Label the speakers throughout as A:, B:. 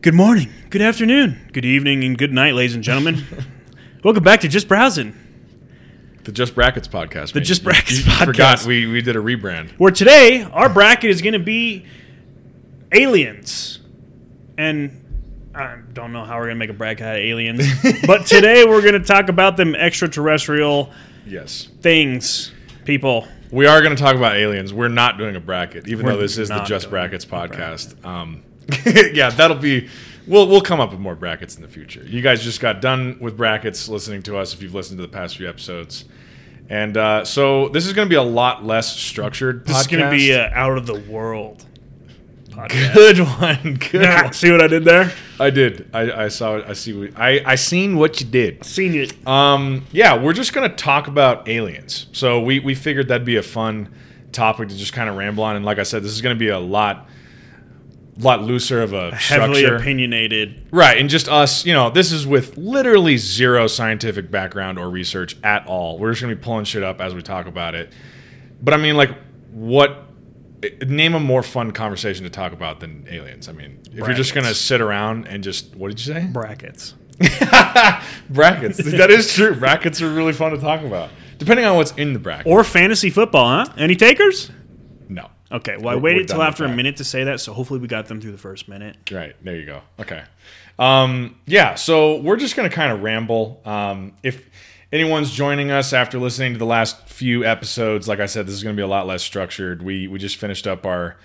A: Good morning, good afternoon, good evening, and good night, ladies and gentlemen. Welcome back to Just Browsing,
B: The Just Brackets podcast.
A: The
B: man.
A: Just Brackets
B: you
A: podcast.
B: Forgot we, we did a rebrand.
A: where today our bracket is going to be aliens. And I don't know how we're going to make a bracket out of aliens, but today we're going to talk about them extraterrestrial
B: Yes.
A: things, people.
B: We are going to talk about aliens. We're not doing a bracket, even
A: We're
B: though this is the
A: not
B: Just
A: doing
B: Brackets podcast. Um, yeah, that'll be. We'll we'll come up with more brackets in the future. You guys just got done with brackets listening to us if you've listened to the past few episodes, and uh, so this is going to be a lot less structured.
A: This is going to be a out of the world podcast.
B: good one. Good one.
A: See what I did there?
B: I did. I, I saw it. I see. What, I I seen what you did.
A: Seen it.
B: Um, yeah, we're just gonna talk about aliens. So we we figured that'd be a fun topic to just kind of ramble on. And like I said, this is gonna be a lot lot looser of a
A: Heavily
B: structure.
A: opinionated.
B: Right, and just us, you know, this is with literally zero scientific background or research at all. We're just gonna be pulling shit up as we talk about it. But I mean, like, what? Name a more fun conversation to talk about than aliens. I mean, if you're just gonna sit around and just what did you say?
A: Brackets.
B: brackets. that is true. Brackets are really fun to talk about, depending on what's in the bracket.
A: Or fantasy football, huh? Any takers? Okay, well, I
B: We're-
A: waited till after a minute to say that, so hopefully we got them through the first minute.
B: Right there you go. Okay. Um, yeah. So we're just gonna kind of ramble. Um, if anyone's joining us after listening to the last few episodes, like I said, this is gonna be a lot less structured. We we just finished up our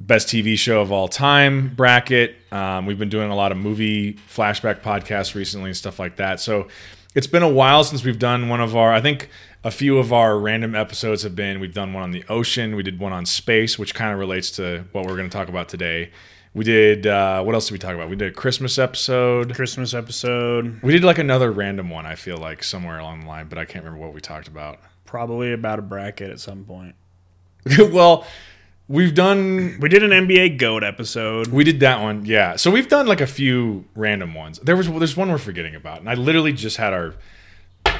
B: best TV show of all time bracket. Um, we've been doing a lot of movie flashback podcasts recently and stuff like that. So it's been a while since we've done one of our. I think a few of our random episodes have been. We've done one on the ocean. We did one on space, which kind of relates to what we're going to talk about today. We did. Uh, what else did we talk about? We did a Christmas episode.
A: Christmas episode,
B: We did like another random one. I feel like somewhere along the line, but I can't remember what we talked about.
A: probably about a bracket at some point.
B: well, we've done
A: We did an NBA GOAT episode.
B: We did that one, yeah. So we've done like a few random ones. There was there's one we're forgetting about, and I literally just had our.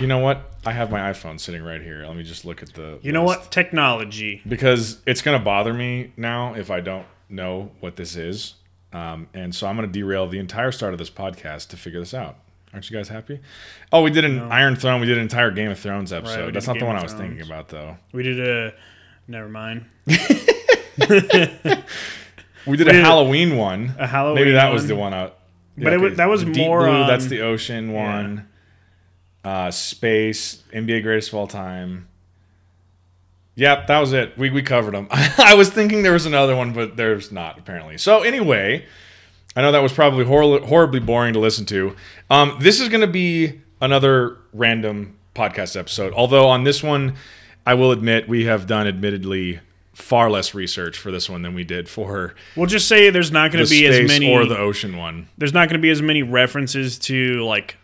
B: You know what? I have my iPhone sitting right here. Let me just look at the.
A: You know
B: list.
A: what? Technology.
B: Because it's gonna bother me now if I don't know what this is, um, and so I'm gonna derail the entire start of this podcast to figure this out. Aren't you guys happy? Oh, we did an Iron Throne. We did an entire Game of Thrones episode.
A: we
B: That's not the one I was thinking about though.
A: We did a. Never mind.
B: We did
A: We
B: a
A: did a-
B: Halloween one.
A: A Halloween.
B: Maybe that was the one out.
A: But it was- that was
B: the Deep
A: more
B: Blue, That's the ocean one. Uh, space, NBA greatest of all time. Yep, that was it. We, we covered them. I was thinking there was another one, but there's not apparently. So anyway, I know that was probably hor- horribly boring to listen to. Um, this is going to be another random podcast episode. Although on this one, I will admit we have done admittedly far less research for this one than we did for
A: We'll just say there's not going
B: the
A: to be as many.
B: or the ocean one.
A: there's not going to be as many references to like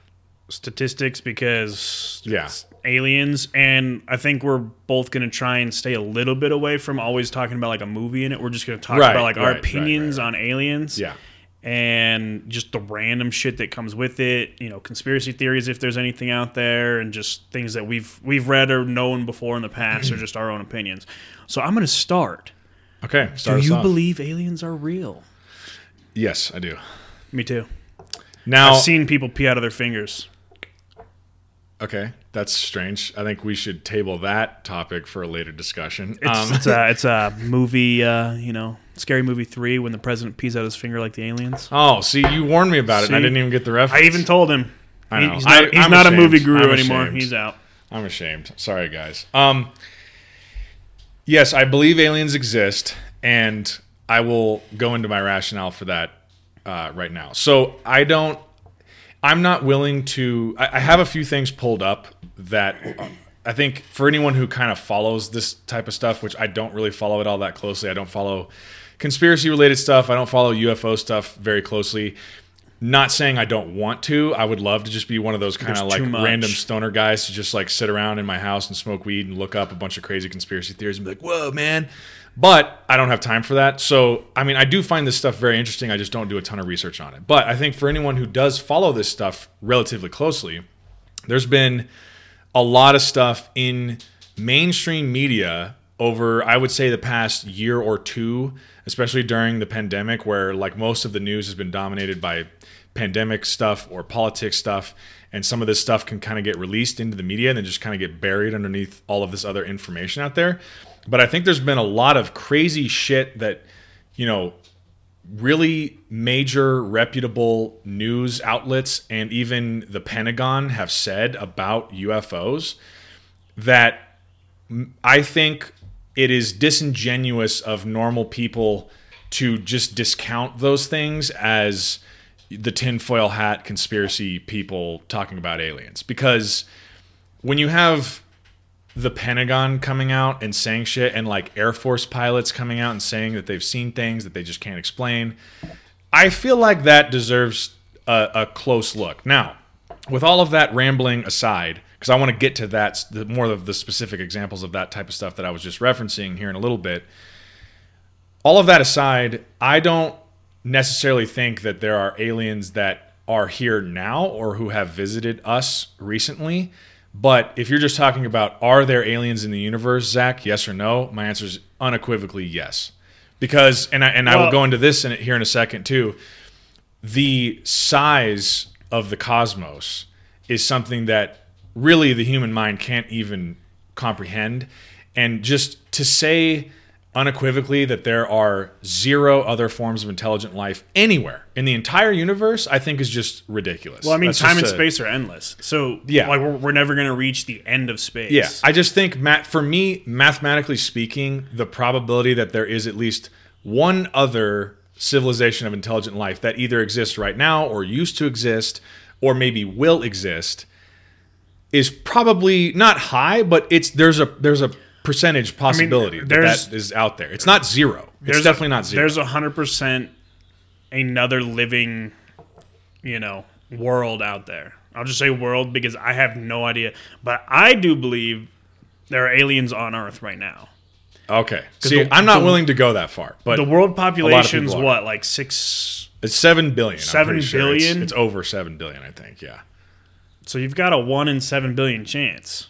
A: statistics because
B: Yeah.
A: aliens and i think we're both going to try and stay a little bit away from always talking about like a movie in it we're just going to talk
B: Right,
A: about like our
B: right, right,
A: opinions
B: right,
A: on aliens
B: Yeah.
A: and just the random shit that comes with it you know conspiracy theories if there's anything out there and just things that we've we've read or known before in the past or just our own opinions so i'm going to start
B: Okay.
A: do
B: Start us
A: you
B: off.
A: believe aliens are real
B: Yes, I do.
A: me too
B: Now,
A: i've seen people pee out of their fingers
B: okay, that's strange. I think we should table that topic for a later discussion.
A: It's,
B: Um,
A: it's a it's a movie, uh, you know, scary movie three when the president pees out his finger like the aliens.
B: oh, see, you warned me about it, and I didn't even get the reference.
A: I even told him.
B: I know.
A: He's not,
B: I-
A: he's not a movie guru anymore. He's out.
B: I'm ashamed. Sorry, guys. Um, yes, I believe aliens exist, and I will go into my rationale for that uh, right now. So I don't. I'm not willing to. I, I have a few things pulled up that I think for anyone who kind of follows this type of stuff, which I don't really follow it all that closely. I don't follow conspiracy related stuff. I don't follow UFO stuff very closely. Not saying I don't want to. I would love to just be one of those kind of like random stoner guys to just like sit around in my house and smoke weed and look up a bunch of crazy conspiracy theories and be like, "Whoa, man!" But I don't have time for that. So, I mean, I do find this stuff very interesting. I just don't do a ton of research on it. But I think for anyone who does follow this stuff relatively closely, there's been a lot of stuff in mainstream media over I would say the past year or two, especially during the pandemic where like most of the news has been dominated by pandemic stuff or politics stuff and some of this stuff can kind of get released into the media and then just kind of get buried underneath all of this other information out there. But I think there's been a lot of crazy shit that you know really major reputable news outlets and even the Pentagon have said about UFOs that I think it is disingenuous of normal people to just discount those things as the tinfoil hat conspiracy people talking about aliens. Because when you have the Pentagon coming out and saying shit, and like Air Force pilots coming out and saying that they've seen things that they just can't explain, I feel like that deserves a, a close look. Now, with all of that rambling aside, because I want to get to that the, more of the specific examples of that type of stuff that I was just referencing here in a little bit. All of that aside, I don't necessarily think that there are aliens that are here now or who have visited us recently. But if you're just talking about are there aliens in the universe, Zach, yes or no? My answer is unequivocally yes. Because and I and I will go into this in, here in a second too. The size of the cosmos is something that really the human mind can't even comprehend. And just to say unequivocally that there are zero other forms of intelligent life anywhere in the entire universe, I think is just ridiculous.
A: Well, I mean,
B: That's
A: time and
B: a-
A: space are endless. So
B: Yeah.
A: like we're, we're never going to reach the end of space.
B: Yeah, I just think Matt, for me, mathematically speaking, the probability that there is at least one other civilization of intelligent life that either exists right now or used to exist or maybe will exist is probably not high, but it's there's a there's a percentage possibility that that is out there. It's not zero. It's definitely not zero.
A: There's a hundred percent another living, you know, world out there. I'll just say world because I have no idea, but I do believe there are aliens on Earth right now.
B: Okay. See,
A: the-
B: I'm not
A: the-
B: willing to go that far, but
A: The world population's what, like six?
B: it's seven billion.
A: Seven
B: sure. It's- It's, over seven billion, I think. Yeah.
A: So you've got a one in seven billion chance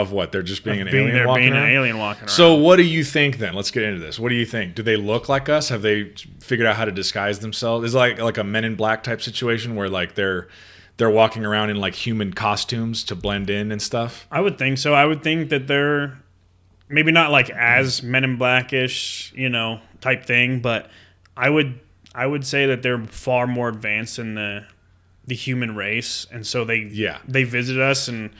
B: Of what? They're just being an
A: being
B: alien
A: being an alien walking around.
B: So, what do you think then? Let's get into this. What do you think? Do they look like us? Have they figured out how to disguise themselves? Is it like like a Men in Black type situation where like they're they're walking around in like human costumes to blend in and stuff?
A: I would think so. I would think that they're maybe not like as Men in Blackish, you know, type thing, but I would I would say that they're far more advanced in the the human race, and so they
B: Yeah.
A: they visit us, and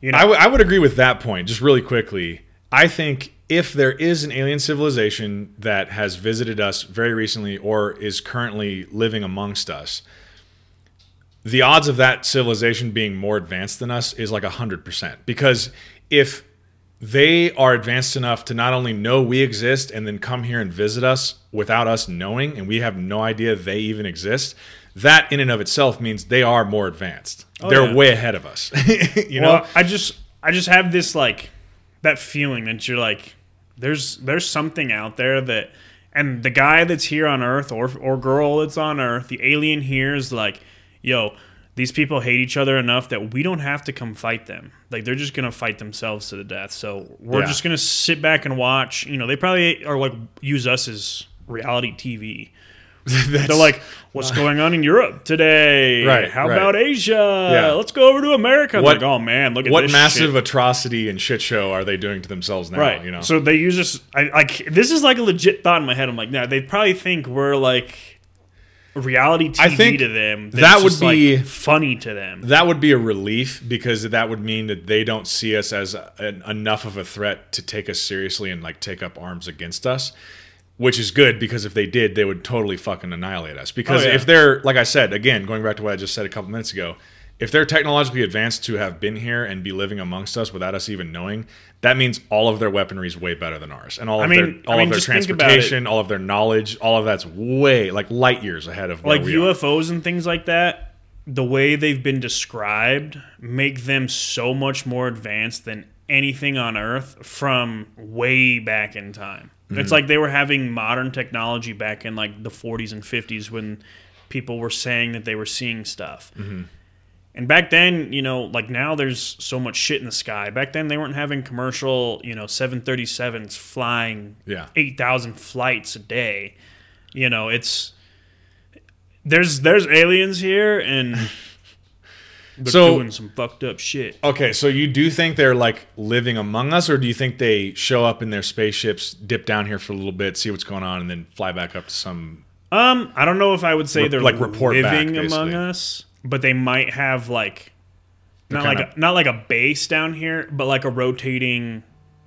A: you know,
B: I would- I would agree with that point. Just really quickly, I think if there is an alien civilization that has visited us very recently or is currently living amongst us, the odds of that civilization being more advanced than us is like 100%. Because if they are advanced enough to not only know we exist and then come here and visit us without us knowing, and we have no idea they even exist, that in and of itself means they are more advanced. Oh, they're
A: yeah.
B: way ahead of us. you know?
A: I just I just have this like that feeling that you're like there's there's something out there that and the guy that's here on earth or or girl that's on earth the alien here is like yo these people hate each other enough that we don't have to come fight them like they're just gonna fight themselves to the death so we're
B: Yeah.
A: just gonna sit back and watch you know they probably are like use us as reality tv they're like, "What's uh, going on in Europe today?
B: Right,
A: How
B: right.
A: about Asia?
B: Yeah.
A: Let's go over to America."
B: What-
A: like, oh man, look at
B: what massive
A: shit."
B: atrocity and shit show are they doing to themselves now?
A: right?
B: You know,
A: So they use this. I like this is like a legit thought in my head. I'm like, nah, they probably think we're like reality TV
B: I think
A: to them.
B: that would
A: just, like,
B: be-
A: funny to them.
B: that would be a relief because that would mean that they don't see us as an, enough of a threat to take us seriously and like take up arms against us. Which is good because if they did, they would totally fucking annihilate us. Because
A: Oh, yeah.
B: if they're, like I said, again, going back to what I just said a couple minutes ago, if they're technologically advanced to have been here and be living amongst us without us even knowing, that means all of their weaponry is way better than ours, and all
A: I
B: of
A: mean-
B: their all
A: I mean,
B: of their
A: just think about it.
B: transportation, all of their knowledge, all of that's way like light years ahead of
A: like
B: we are.
A: UFOs and things like that, the way they've been described make them so much more advanced than anything on Earth from way back in time.
B: Mm-hmm.
A: It's like they were having modern technology back in like the 40s and 50s when people were saying that they were seeing stuff.
B: Mm-hmm.
A: And back then, you know, like now there's so much shit in the sky. Back then they weren't having commercial, you know, 737s flying
B: Yeah.
A: 8,000 flights a day. You know, it's there's there's aliens here and they're
B: So-
A: doing some fucked up shit.
B: Okay, so you do think they're like living among us, or do you think they show up in their spaceships, dip down here for a little bit, see what's going on, and then fly back up to some?
A: Um, I don't know if I would say
B: Re-
A: they're
B: like, report back,
A: living among us, but they might have like not
B: They're
A: like
B: kinda-
A: a, not like a base down here, but like a rotating,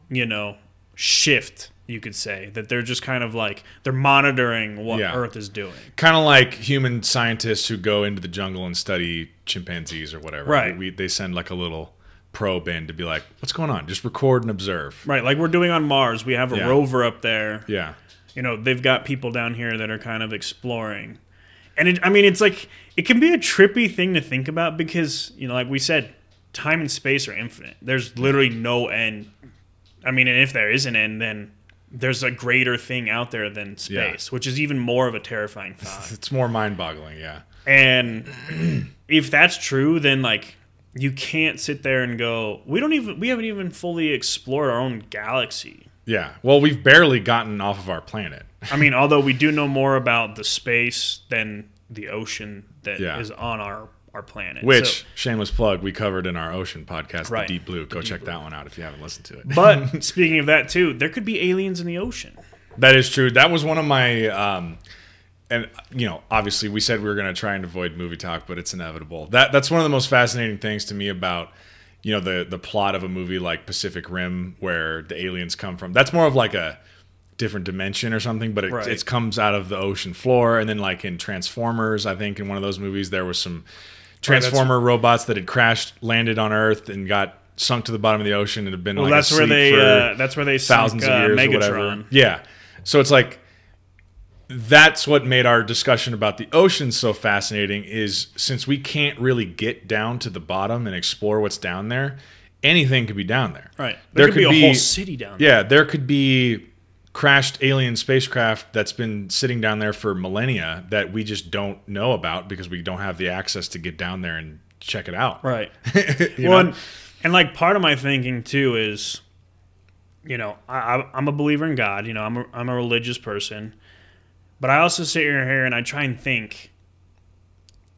A: you know, shift. You could say that they're just kind of like they're monitoring what
B: Yeah.
A: Earth is doing.
B: Kind of like human scientists who go into the jungle and study chimpanzees or whatever.
A: Right.
B: We, they send like a little probe in to be like, "What's going on?" Just record and observe.
A: Right, like we're doing on Mars. We have a
B: Yeah.
A: rover up there.
B: Yeah.
A: You know, they've got people down here that are kind of exploring. And it, I mean, it's like it can be a trippy thing to think about because, you know, like we said, time and space are infinite. There's literally no end. I mean, and if there is an end, then there's a greater thing out there than space, which is even more of a terrifying thought.
B: It's more mind-boggling. Yeah.
A: And if that's true, then like you can't sit there and go, we don't even we haven't even fully explored our own galaxy.
B: Yeah. Well, we've barely gotten off of our planet.
A: I mean, although we do know more about the space than the ocean that is
B: Yeah.
A: on our our planet.
B: Which
A: So-
B: shameless plug we covered in our ocean podcast,
A: Right.
B: The Deep Blue. Go
A: Deep
B: check
A: Blue.
B: that one out if you haven't listened to it.
A: but speaking of that too, there could be aliens in the ocean.
B: That is true. That was one of my, um, and you know, obviously we said we were going to try and avoid movie talk, but it's inevitable. That that's one of the most fascinating things to me about, you know, the the plot of a movie like Pacific Rim, where the aliens come from. That's more of like a different dimension or something, but it,
A: Right.
B: it comes out of the ocean floor. And then like in Transformers, I think in one of those movies there was some Transformer robots that had crashed, landed on Earth, and got sunk to the bottom of the ocean and have been
A: Well,
B: like
A: that's where they uh, that's where they
B: thousands
A: sunk,
B: of
A: uh,
B: years
A: Megatron.
B: or whatever. Yeah. So it's like that's what made our discussion about the ocean so fascinating is since we can't really get down to the bottom and explore what's down there, anything could be down there.
A: Right. There,
B: There
A: could, be
B: could
A: a whole city down there.
B: Yeah, there could be crashed alien spacecraft that's been sitting down there for millennia that we just don't know about because we don't have the access to get down there and check it out.
A: Right. Well, and, and like part of my thinking too is, you know, I, I'm a believer in God. You know, I'm a, I'm a religious person, but I also sit here and I try and think.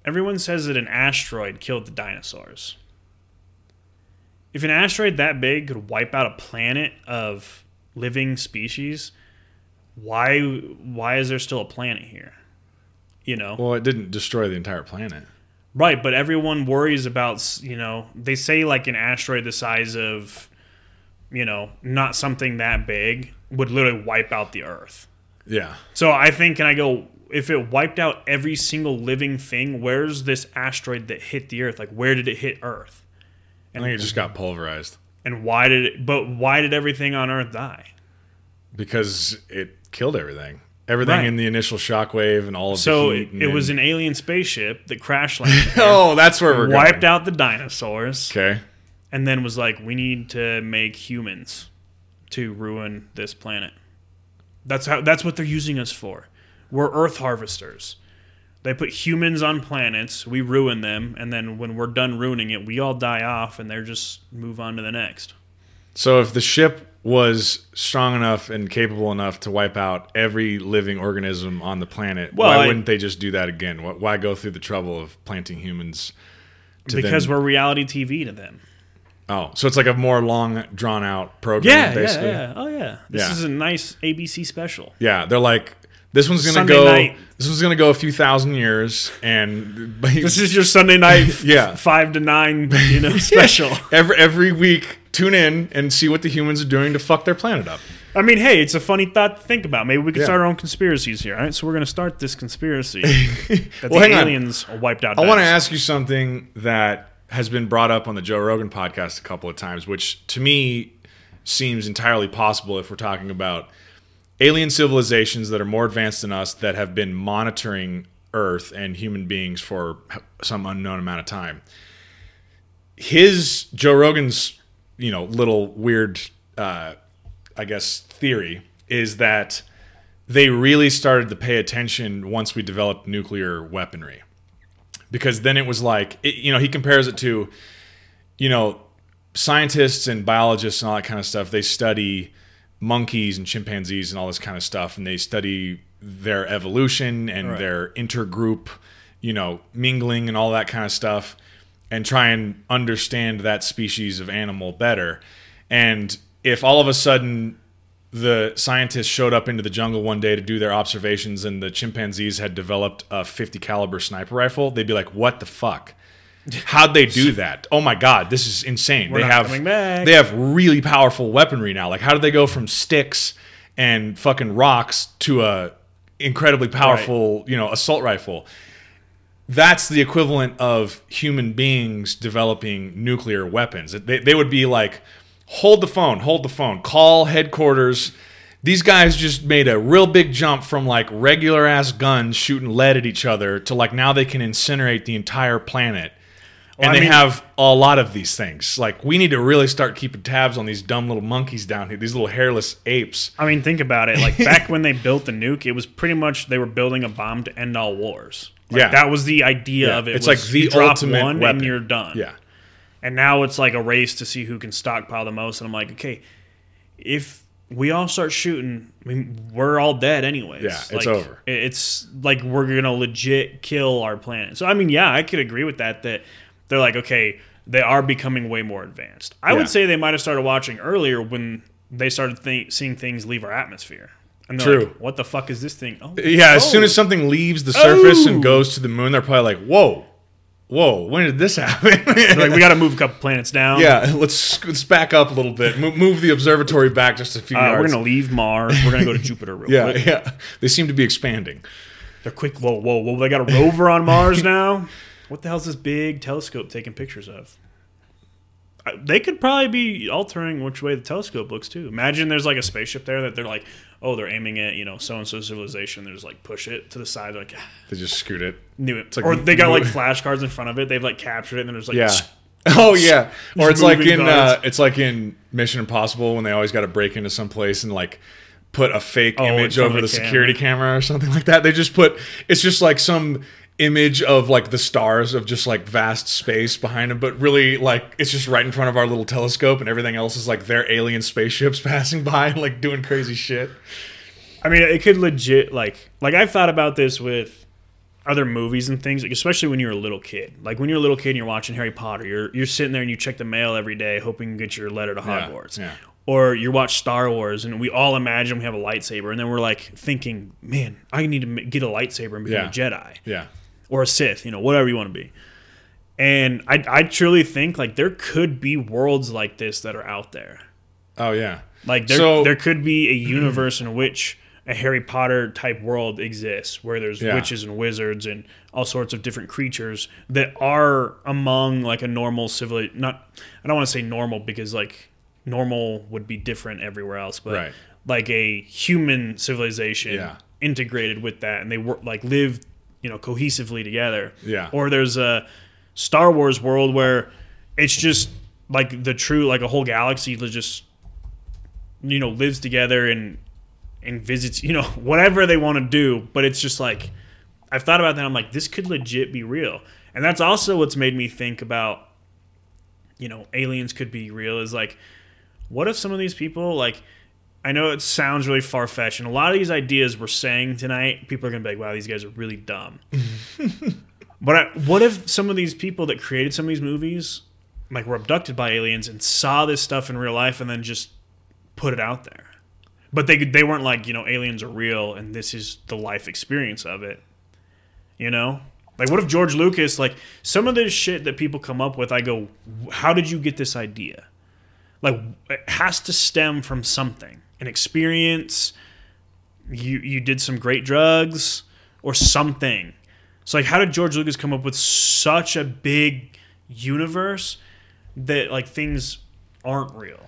A: Everyone says that an asteroid killed the dinosaurs. If an asteroid that big could wipe out a planet of living species, why why is there still a planet here? You know.
B: Well, it didn't destroy the entire planet.
A: Right, but everyone worries about, you know, they say like an asteroid the size of, you know, not something that big would literally wipe out the Earth.
B: Yeah.
A: So I think, and I go, if it wiped out every single living thing, where's this asteroid that hit the Earth? Like, where did it hit Earth?
B: I think it just got pulverized
A: And why did it, but why did everything on Earth die?
B: because it killed everything. Everything
A: Right.
B: in the initial shockwave and all of
A: So
B: the
A: it, was an alien spaceship that crash landed,
B: Oh, that's where we're
A: wiped
B: going.
A: out the dinosaurs.
B: Okay.
A: and then was like, "We need to make humans to ruin this planet." That's how. That's what they're using us for. We're Earth harvesters. They put humans on planets, we ruin them, and then when we're done ruining it, we all die off, and they're just move on to the next.
B: So if the ship was strong enough and capable enough to wipe out every living organism on the planet,
A: Well,
B: why
A: I-
B: wouldn't they just do that again? Why- Why go through the trouble of planting humans? to
A: because
B: then-
A: we're reality TV to them.
B: oh, so it's like a more long drawn out program.
A: Yeah, yeah, yeah. Oh yeah, this
B: Yeah.
A: is a nice ABC special.
B: Yeah, they're like this one's gonna
A: Sunday
B: go.
A: night.
B: This one's gonna go a few thousand years, and
A: This is your Sunday night,
B: Yeah.
A: five to nine, you know, special.
B: every every week. Tune in and see what the humans are doing to fuck their planet up.
A: I mean, hey, it's a funny thought to think about. Maybe we could
B: Yeah.
A: start our own conspiracies here. All right, so we're going to start this conspiracy that
B: Well,
A: the
B: hang on.
A: aliens wiped out.
B: I want to ask you something that has been brought up on the Joe Rogan podcast a couple of times, which to me seems entirely possible if we're talking about alien civilizations that are more advanced than us that have been monitoring Earth and human beings for some unknown amount of time. His Joe Rogan's, you know, little weird, uh, I guess, theory is that they really started to pay attention once we developed nuclear weaponry because then it was like it, you know he compares it to you know scientists and biologists and all that kind of stuff they study monkeys and chimpanzees and all this kind of stuff and they study their evolution and
A: Right.
B: their intergroup you know mingling and all that kind of stuff and try and understand that species of animal better and if all of a sudden the scientists showed up into the jungle one day to do their observations and the chimpanzees had developed a 50 caliber sniper rifle they'd be like what the fuck how'd they do that oh my god this is insane
A: We're
B: they have they have really powerful weaponry now like how did they go from sticks and fucking rocks to a incredibly powerful you know assault rifle that's the equivalent of human beings developing nuclear weapons. They, they would be like, hold the phone, hold the phone, call headquarters. These guys just made a real big jump from like regular ass guns shooting lead at each other to like now they can incinerate the entire planet. And
A: I
B: they
A: mean-
B: have a lot of these things. Like, we need to really start keeping tabs on these dumb little monkeys down here, these little hairless apes.
A: I mean, think about it. Like back when they built the nuke, it was pretty much they were building a bomb to end all wars. Like,
B: Yeah.
A: that was the idea
B: Yeah,
A: of it.
B: it's like the ultimate
A: one
B: weapon.
A: and you're done.
B: Yeah.
A: And now it's like a race to see who can stockpile the most. And I'm like, okay, if we all start shooting, I mean, we're all dead anyways.
B: Yeah, it's
A: Like,
B: over.
A: It's like we're gonna legit kill our planet. So I mean, yeah, I could agree with that. That they're like, okay, they are becoming way more advanced. I
B: Yeah.
A: would say they might have started watching earlier when they started thi- seeing things leave our atmosphere. And
B: True.
A: like, what the fuck is this thing? Oh,
B: Yeah, as
A: oh.
B: soon as something leaves the surface
A: Oh.
B: and goes to the moon, they're probably like, whoa, whoa, when did this happen?
A: Like we got to move a couple planets down.
B: yeah, let's let's back up a little bit. Move, move the observatory back just a few
A: Uh, we're gonna leave Mars. We're gonna go to Jupiter real
B: yeah,
A: quick.
B: yeah. They seem to be expanding.
A: They're quick. Whoa, whoa, whoa! They got a rover on Mars now. What the hell's this big telescope taking pictures of? They could probably be altering which way the telescope looks too. Imagine there's like a spaceship there that they're like, oh, they're aiming at you know so and so civilization. They're just like push it to the side. Like ah,
B: They just scoot it.
A: knew it.
B: like
A: or they got like flashcards in front of it. They've like captured it and then there's like
B: Yeah. Oh yeah. Or it's like in uh, it's like in Mission Impossible when they always got to break into some place and like put a fake
A: Oh,
B: image over the
A: the camera.
B: security camera or something like that. They just put it's just like some image of like the stars of just like vast space behind them, but really like it's just right in front of our little telescope and everything else is like their alien spaceships passing by and like doing crazy shit.
A: I mean, it could legit like like I've thought about this with other movies and things, like, especially when you're a little kid. Like when you're a little kid and you're watching Harry Potter, you're you're sitting there and you check the mail every day, hoping you get your letter to
B: Yeah,
A: Hogwarts.
B: yeah.
A: Or you watch Star Wars and we all imagine we have a lightsaber, and then we're like thinking, "Man, I need to get a lightsaber and become
B: Yeah.
A: a Jedi
B: Yeah.
A: Or a Sith, you know, whatever you want to be." And I I truly think like there could be worlds like this that are out there.
B: Oh yeah.
A: Like there,
B: So-
A: there could be a universe in which a Harry Potter type world exists, where there's
B: Yeah.
A: witches and wizards and all sorts of different creatures that are among like a normal civil. Not, I don't want to say normal because like normal would be different everywhere else, but
B: Right.
A: like a human civilization
B: Yeah.
A: integrated with that, and they work like live, you know, cohesively together.
B: Yeah.
A: Or there's a Star Wars world where it's just like the true like a whole galaxy that just you know lives together and and visits you know whatever they want to do but it's just like i've thought about that i'm like this could legit be real and that's also what's made me think about you know aliens could be real is like what if some of these people like i know it sounds really far-fetched and a lot of these ideas we're saying tonight people are gonna be like wow these guys are really dumb. But I, what if some of these people that created some of these movies like were abducted by aliens and saw this stuff in real life and then just put it out there? But they they weren't like you know aliens are real and this is the life experience of it you know? Like what if george lucas like some of this shit that people come up with i go how did you get this idea? Like it has to stem from something an experience you you did some great drugs or something so like how did george lucas come up with such a big universe that like things aren't real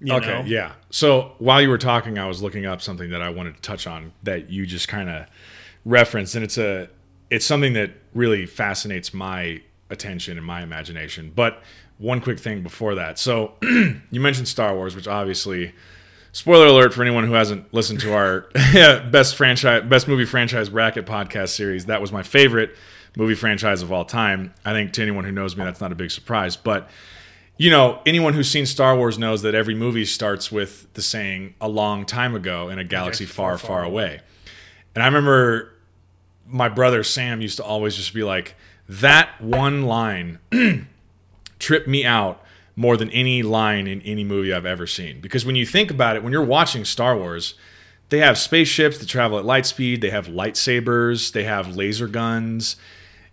A: you
B: Okay,
A: know?
B: yeah. So while you were talking, I was looking up something that I wanted to touch on that you just kind of referenced, and it's a it's something that really fascinates my attention and my imagination. But one quick thing before that. So you mentioned Star Wars, which obviously spoiler alert for anyone who hasn't listened to our best franchise, best movie franchise bracket podcast series. That was my favorite movie franchise of all time. I think to anyone who knows me, that's not a big surprise. But you know, anyone who's seen Star Wars knows that every movie starts with the saying "a long time ago in a galaxy far, far, far away." And I remember my brother Sam used to always just be like, "That one line tripped me out." More than any line in any movie I've ever seen. Because when you think about it, when you're watching Star Wars, they have spaceships that travel at light speed, they have lightsabers, they have laser guns.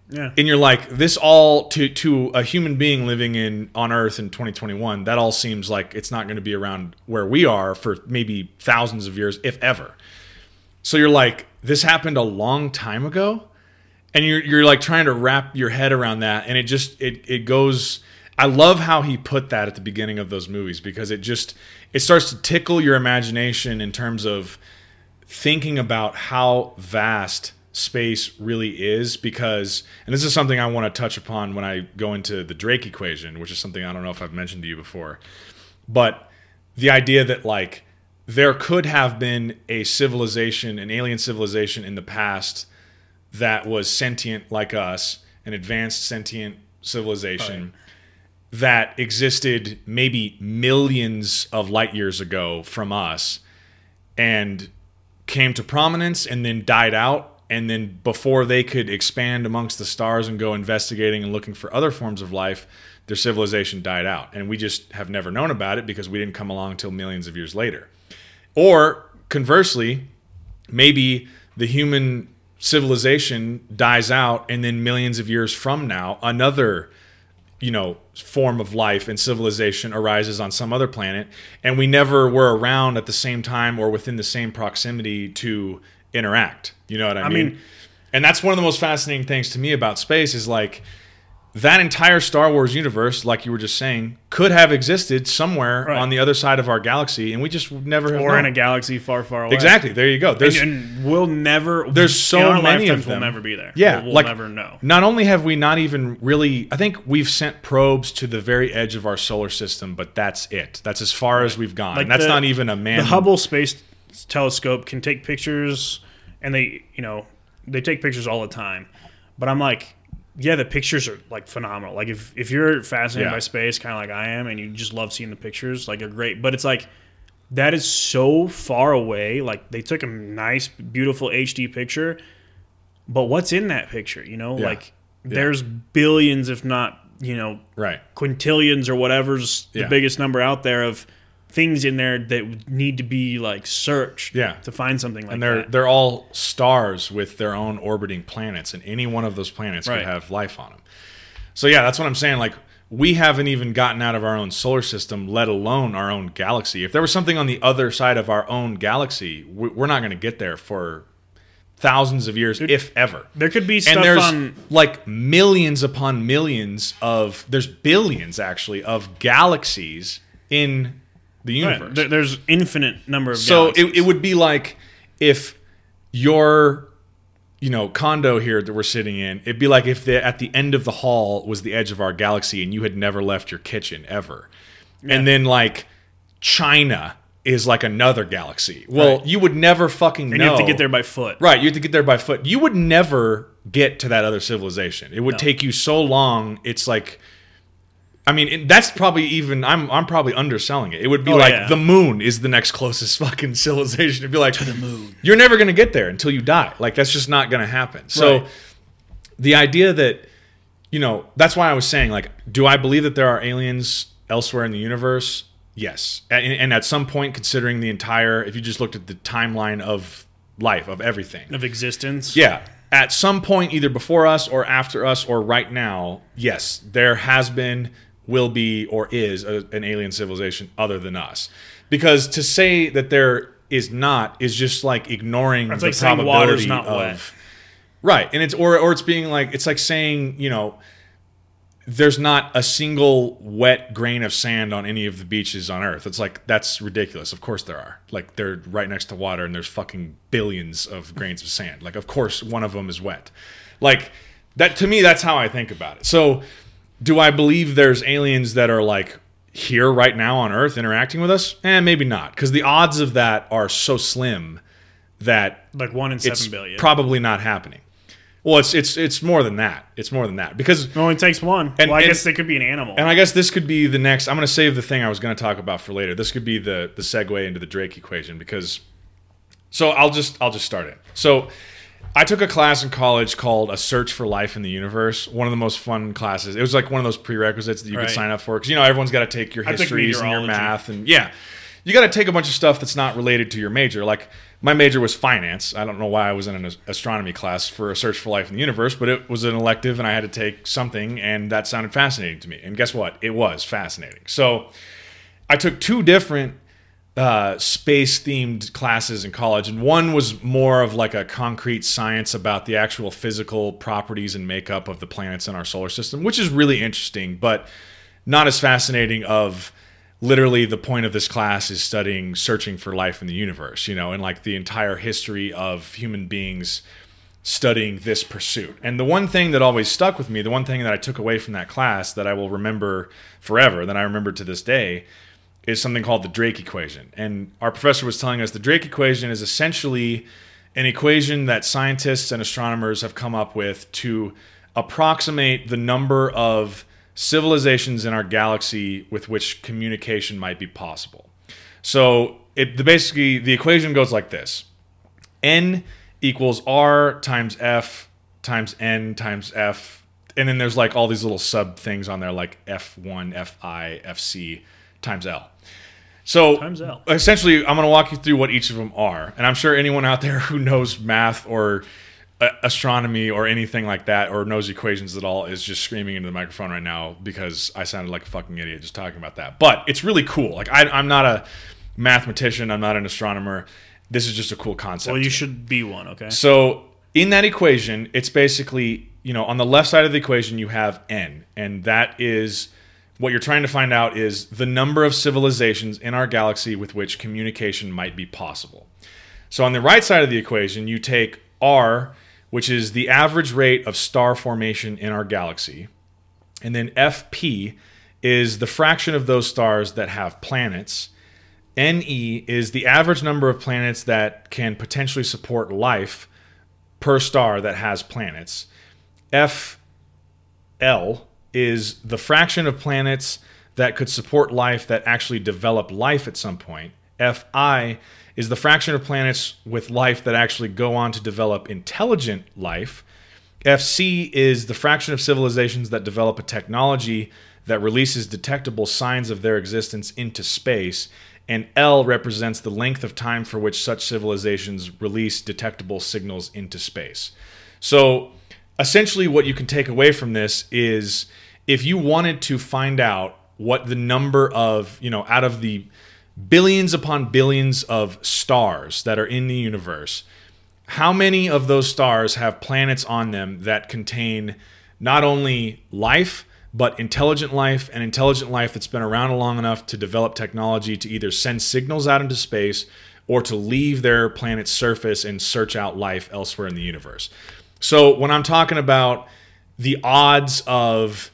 A: Yeah.
B: And you're like, this all to to a human being living in on Earth in 2021, that all seems like it's not going to be around where we are for maybe thousands of years, if ever. So you're like, this happened a long time ago, and you're you're like trying to wrap your head around that, and it just it it goes I love how he put that at the beginning of those movies because it just it starts to tickle your imagination in terms of thinking about how vast space really is because and this is something I want to touch upon when I go into the Drake equation, which is something I don't know if I've mentioned to you before. But the idea that like there could have been a civilization, an alien civilization in the past that was sentient like us, an advanced sentient civilization. Right that existed maybe millions of light years ago from us and came to prominence and then died out and then before they could expand amongst the stars and go investigating and looking for other forms of life their civilization died out. And we just have never known about it because we didn't come along until millions of years later. Or conversely maybe the human civilization dies out and then millions of years from now another you know form of life and civilization arises on some other planet and we never were around at the same time or within the same proximity to interact you know what i, I mean? mean and that's one of the most fascinating things to me about space is like that entire Star Wars universe, like you were just saying, could have existed somewhere right. on the other side of our galaxy, and we just never have.
A: Or
B: known.
A: in a galaxy far, far away.
B: Exactly. There you go.
A: There's, and, and we'll never.
B: There's so many of them.
A: We'll never be there.
B: Yeah,
A: we'll, we'll
B: like,
A: never know.
B: Not only have we not even really, I think we've sent probes to the very edge of our solar system, but that's it. That's as far as we've gone. Like that's the, not even a man.
A: The Hubble Space Telescope can take pictures, and they, you know, they take pictures all the time. But I'm like, yeah, the pictures are like phenomenal. Like if if you're fascinated yeah. by space, kind of like I am, and you just love seeing the pictures, like they're great. But it's like that is so far away. Like they took a nice, beautiful HD picture, but what's in that picture? You know, yeah. like yeah. there's billions, if not you know,
B: right,
A: quintillions or whatever's the biggest number out there of things in there that need to be like searched
B: yeah.
A: to find something like that.
B: and they're
A: that.
B: they're all stars with their own orbiting planets and any one of those planets right. could have life on them so yeah that's what i'm saying like we haven't even gotten out of our own solar system let alone our own galaxy if there was something on the other side of our own galaxy we're not going to get there for thousands of years, if ever.
A: There could be stuff
B: and there's
A: on
B: like millions upon millions of there's billions actually of galaxies in the universe.
A: Right. There's infinite number of.
B: So it, it would be like if your you know condo here that we're sitting in it'd be like if the at the end of the hall was the edge of our galaxy and you had never left your kitchen ever yeah. and then like china is like another galaxy well right. you would never fucking
A: and
B: know
A: you have to get there by foot
B: right you have to get there by foot you would never get to that other civilization it would no. take you so long it's like I mean, that's probably even. I'm I'm probably underselling it. It would be oh, like yeah. the moon is the next closest fucking civilization. It'd be like
A: to the moon.
B: You're never gonna get there until you die. Like that's just not gonna happen. So right. the idea that you know that's why I was saying like, do I believe that there are aliens elsewhere in the universe? Yes, and, and at some point, considering the entire, if you just looked at the timeline of life of everything
A: of existence,
B: yeah, at some point, either before us or after us or right now, yes, there has been will be or is a, an alien civilization other than us. Because to say that there is not is just like ignoring
A: it's
B: the
A: like
B: probability
A: not
B: of
A: wet.
B: right, and it's or or it's being like it's like saying you know there's not a single wet grain of sand on any of the beaches on Earth. It's like that's ridiculous. Of course there are. Like they're right next to water, and there's fucking billions of grains of sand. Like of course one of them is wet. Like that to me, that's how I think about it. So do I believe there's aliens that are like here right now on Earth interacting with us? Eh, maybe not, because the odds of that are so slim that
A: Like one in seven billion.
B: probably not happening. Well, it's it's it's more than that. It's more than that because
A: it only takes one.
B: And-
A: well, I
B: and-
A: guess it could be an animal.
B: and I guess this could be the next. I'm going to save the thing I was going to talk about for later. This could be the the segue into the Drake equation because. So I'll just I'll just start it. So I took a class in college called A Search for Life in the Universe. One of the most fun classes. It was like one of those prerequisites that you
A: Right.
B: could sign up for because you know everyone's got to take your histories and your math and yeah, you got to take a bunch of stuff that's not related to your major. Like my major was finance. I don't know why I was in an astronomy class for A Search for Life in the Universe, but it was an elective and I had to take something and that sounded fascinating to me. And guess what? It was fascinating. So I took two different uh, space themed classes in college, and one was more of like a concrete science about the actual physical properties and makeup of the planets in our solar system, which is really interesting, but not as fascinating. Of literally, the point of this class is studying searching for life in the universe, you know, and like the entire history of human beings studying this pursuit. And the one thing that always stuck with me, the one thing that I took away from that class that I will remember forever, that I remember to this day, is something called the Drake equation. And our professor was telling us the Drake equation is essentially an equation that scientists and astronomers have come up with to approximate the number of civilizations in our galaxy with which communication might be possible. So it the basically the equation goes like this. N equals R times F times N times F. And then there's like all these little sub things on there like F1, Fi, Fc times L. So
A: Times L.
B: essentially, I'm going to walk you through what each of them are. And I'm sure anyone out there who knows math or uh, astronomy or anything like that or knows equations at all is just screaming into the microphone right now because I sounded like a fucking idiot just talking about that. But it's really cool. Like, I, I'm not a mathematician, I'm not an astronomer. This is just a cool concept.
A: well, you should be one. Okay.
B: So in that equation, it's basically, you know, on the left side of the equation, you have n, and that is what you're trying to find out is the number of civilizations in our galaxy with which communication might be possible. So on the right side of the equation, you take r, which is the average rate of star formation in our galaxy, and then fp is the fraction of those stars that have planets. NE is the average number of planets that can potentially support life per star that has planets. FL is the fraction of planets that could support life that actually develop life at some point. FI is the fraction of planets with life that actually go on to develop intelligent life. FC is the fraction of civilizations that develop a technology that releases detectable signs of their existence into space. And L represents the length of time for which such civilizations release detectable signals into space. So essentially, what you can take away from this is if you wanted to find out what the number of, you know, out of the billions upon billions of stars that are in the universe, how many of those stars have planets on them that contain not only life, but intelligent life and intelligent life that's been around long enough to develop technology to either send signals out into space or to leave their planet's surface and search out life elsewhere in the universe. So when I'm talking about the odds of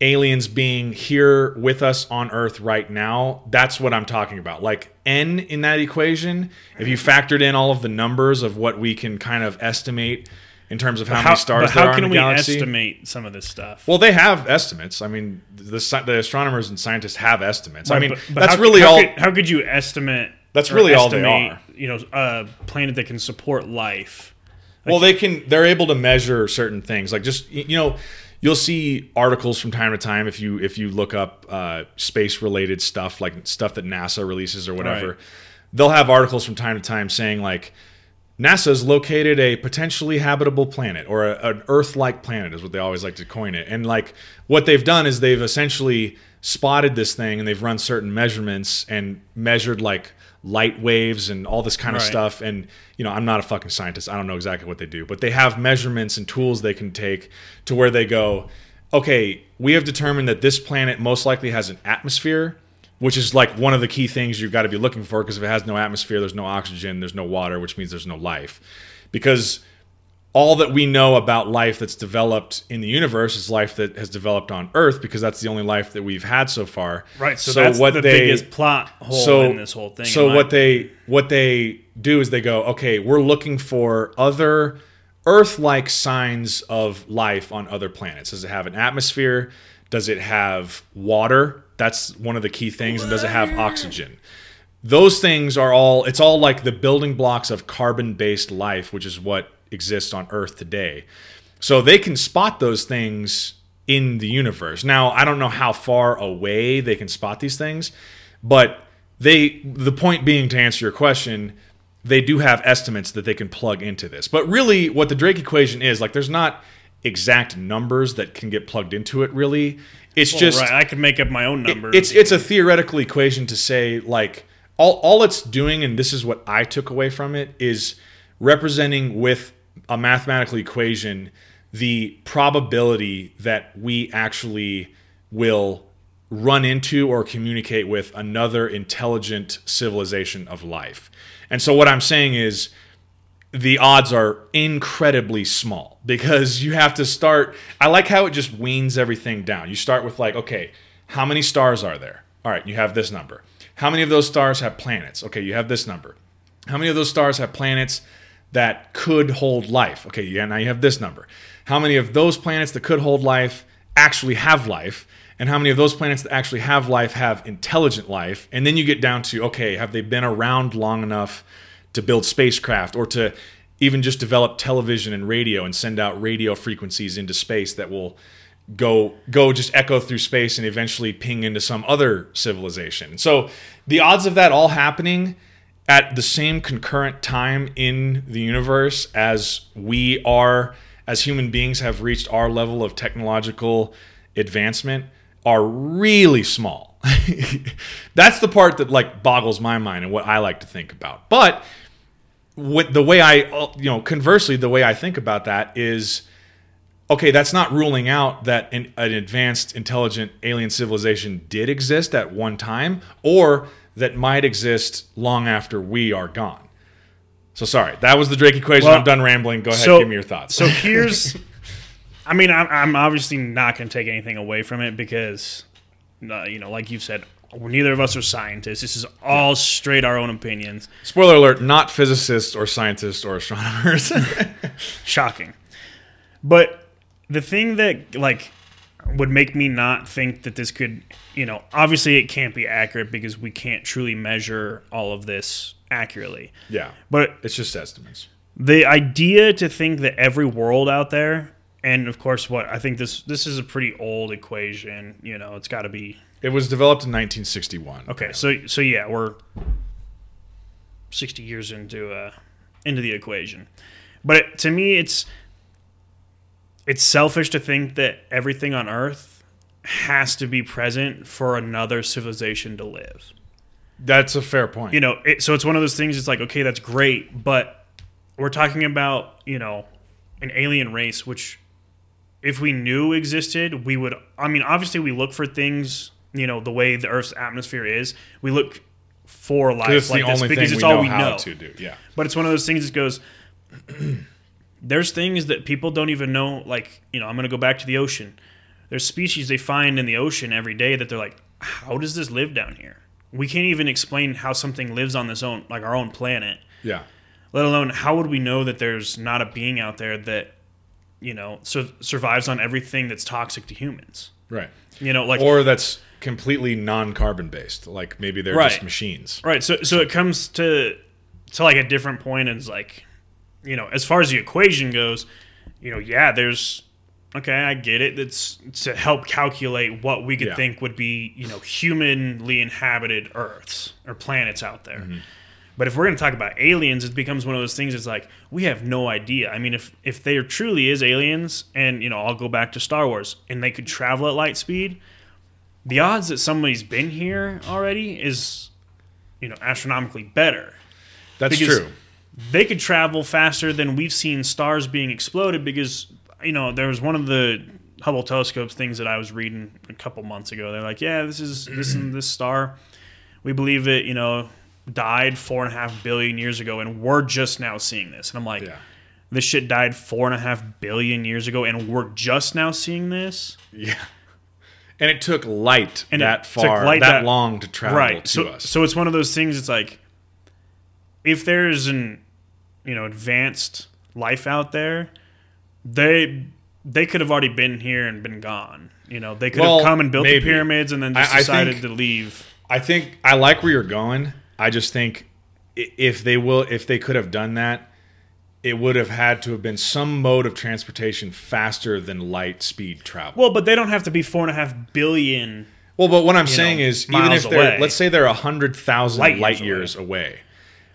B: aliens being here with us on Earth right now, that's what I'm talking about. Like n in that equation, if you factored in all of the numbers of what we can kind of estimate in terms of how, many stars there
A: how
B: are
A: can
B: in the
A: we
B: galaxy.
A: estimate some of this stuff?
B: Well, they have estimates. I mean, the the astronomers and scientists have estimates. I mean,
A: but- but
B: that's
A: how-
B: really
A: how
B: all.
A: Could, how could you estimate?
B: That's really all they are.
A: You know, a planet that can support life.
B: Well, they can. They're able to measure certain things. Like just you know, you'll see articles from time to time if you if you look up uh, space related stuff, like stuff that NASA releases or whatever.
A: Right.
B: They'll have articles from time to time saying like. NASA's located a potentially habitable planet or a, an Earth-like planet is what they always like to coin it. And like what they've done is they've essentially spotted this thing and they've run certain measurements and measured like light waves and all this kind of
A: Right.
B: stuff. And you know, I'm not a fucking scientist. I don't know exactly what they do, but they have measurements and tools they can take to where they go, okay, we have determined that this planet most likely has an atmosphere, which is like one of the key things you've got to be looking for because if it has no atmosphere, there's no oxygen, there's no water, which means there's no life. Because all that we know about life that's developed in the universe is life that has developed on Earth because that's the only life that we've had so far.
A: Right. So, that's the biggest plot hole
B: so,
A: in this whole thing.
B: So what they what they do is they go, okay, we're looking for other Earth-like signs of life on other planets. Does it have an atmosphere? Does it have water? That's one of the key things. And does it have oxygen? Those things are all. It's all like the building blocks of carbon-based life, which is what exists on Earth today. So they can spot those things in the universe. Now, I don't know how far away they can spot these things, but they the point being to answer your question, they do have estimates that they can plug into this. But really what the Drake equation is, like there's not exact numbers that can get plugged into it really. It's
A: Well,
B: just
A: right. I could make up my own
B: it-
A: numbers.
B: it's it's a theoretical equation to say like all all it's doing, and this is what I took away from it, is representing with a mathematical equation the probability that we actually will run into or communicate with another intelligent civilization of life. And so what I'm saying is the odds are incredibly small because you have to start. I like how it just weans everything down. You start with, like, okay, how many stars are there? All right, you have this number. How many of those stars have planets? Okay, you have this number. How many of those stars have planets that could hold life? Okay, yeah, now you have this number. How many of those planets that could hold life actually have life? And how many of those planets that actually have life have intelligent life? And then you get down to okay, have they been around long enough to build spacecraft or to even just develop television and radio and send out radio frequencies into space that will go go just echo through space and eventually ping into some other civilization. So the odds of that all happening at the same concurrent time in the universe as we are as human beings have reached our level of technological advancement are really small. That's the part that like boggles my mind and what I like to think about. But what the way I you know conversely the way I think about that is okay, that's not ruling out that an, an advanced, intelligent alien civilization did exist at one time, or that might exist long after we are gone. So sorry, that was the Drake equation.
A: Well,
B: I'm done rambling. Go ahead,
A: so-
B: give me your thoughts.
A: So here's, I mean, I'm, I'm obviously not going to take anything away from it because, uh, you know, like you said, neither of us are scientists. This is all straight our own opinions.
B: Spoiler alert: not physicists or scientists or astronomers.
A: Shocking. But the thing that like would make me not think that this could, you know, obviously it can't be accurate because we can't truly measure all of this accurately.
B: yeah,
A: But
B: it's just estimates.
A: the idea to think that every world out there and of course what I think this this is a pretty old equation, you know, it's got to be
B: It was developed in 1961.
A: Okay, so so yeah, we're sixty years into uh, into the equation, but to me, it's it's selfish to think that everything on Earth has to be present for another civilization to live.
B: That's a fair point.
A: You know, it, so it's one of those things. It's like okay, that's great, but we're talking about you know an alien race, which if we knew existed, we would. I mean, obviously, we look for things. You know, the way the Earth's atmosphere is, we look for life like
B: the
A: this
B: only
A: because
B: thing
A: it's
B: we
A: all
B: know
A: we
B: how
A: know.
B: to do. Yeah.
A: But it's one of those things that goes. There's things that people don't even know. Like you know, I'm going to go back to the ocean. There's species they find in the ocean every day that they're like, how does this live down here? We can't even explain how something lives on this own, like our own planet
B: Yeah.
A: let alone how would we know that there's not a being out there that you know sur- survives on everything that's toxic to humans
B: Right.
A: you know like
B: Or that's completely non-carbon based. Like maybe they're
A: Right.
B: just machines.
A: right so so it comes to to like a different point and it's like you know as far as the equation goes you know yeah there's okay i get it it's to help calculate what we could
B: Yeah.
A: think would be you know humanly inhabited earths or planets out there
B: Mm-hmm.
A: But if we're going to talk about aliens, it becomes one of those things. It's like we have no idea. I mean, if if there truly is aliens, and you know, I'll go back to Star Wars, and they could travel at light speed, the odds that somebody's been here already is, you know, astronomically better.
B: That's
A: Because-
B: true.
A: They could travel faster than we've seen stars being exploded because you know there was one of the Hubble telescopes things that I was reading a couple months ago. They're like, yeah, this is this and this star. We believe it, you know, died four and a half billion years ago, and we're just now seeing this. And I'm like,
B: Yeah.
A: this shit died four and a half billion years ago, and we're just now seeing this.
B: Yeah. And it took light
A: And
B: that far,
A: light
B: that,
A: that-
B: long to travel
A: right.
B: to
A: so,
B: us.
A: so it's one of those things. It's like if there's an you know advanced life out there, they they could have already been here and been gone. You know, they could
B: Well,
A: have come and built
B: maybe.
A: the pyramids and then just
B: I- I
A: decided
B: think-
A: to leave.
B: I think I like where you're going. I just think if they will, if they could have done that, it would have had to have been some mode of transportation faster than light speed travel.
A: Well, but they don't have to be four and a half billion.
B: Well, but what I'm saying
A: know,
B: is, even if they're,
A: away.
B: let's say they're a hundred thousand light,
A: Light
B: years,
A: years
B: away.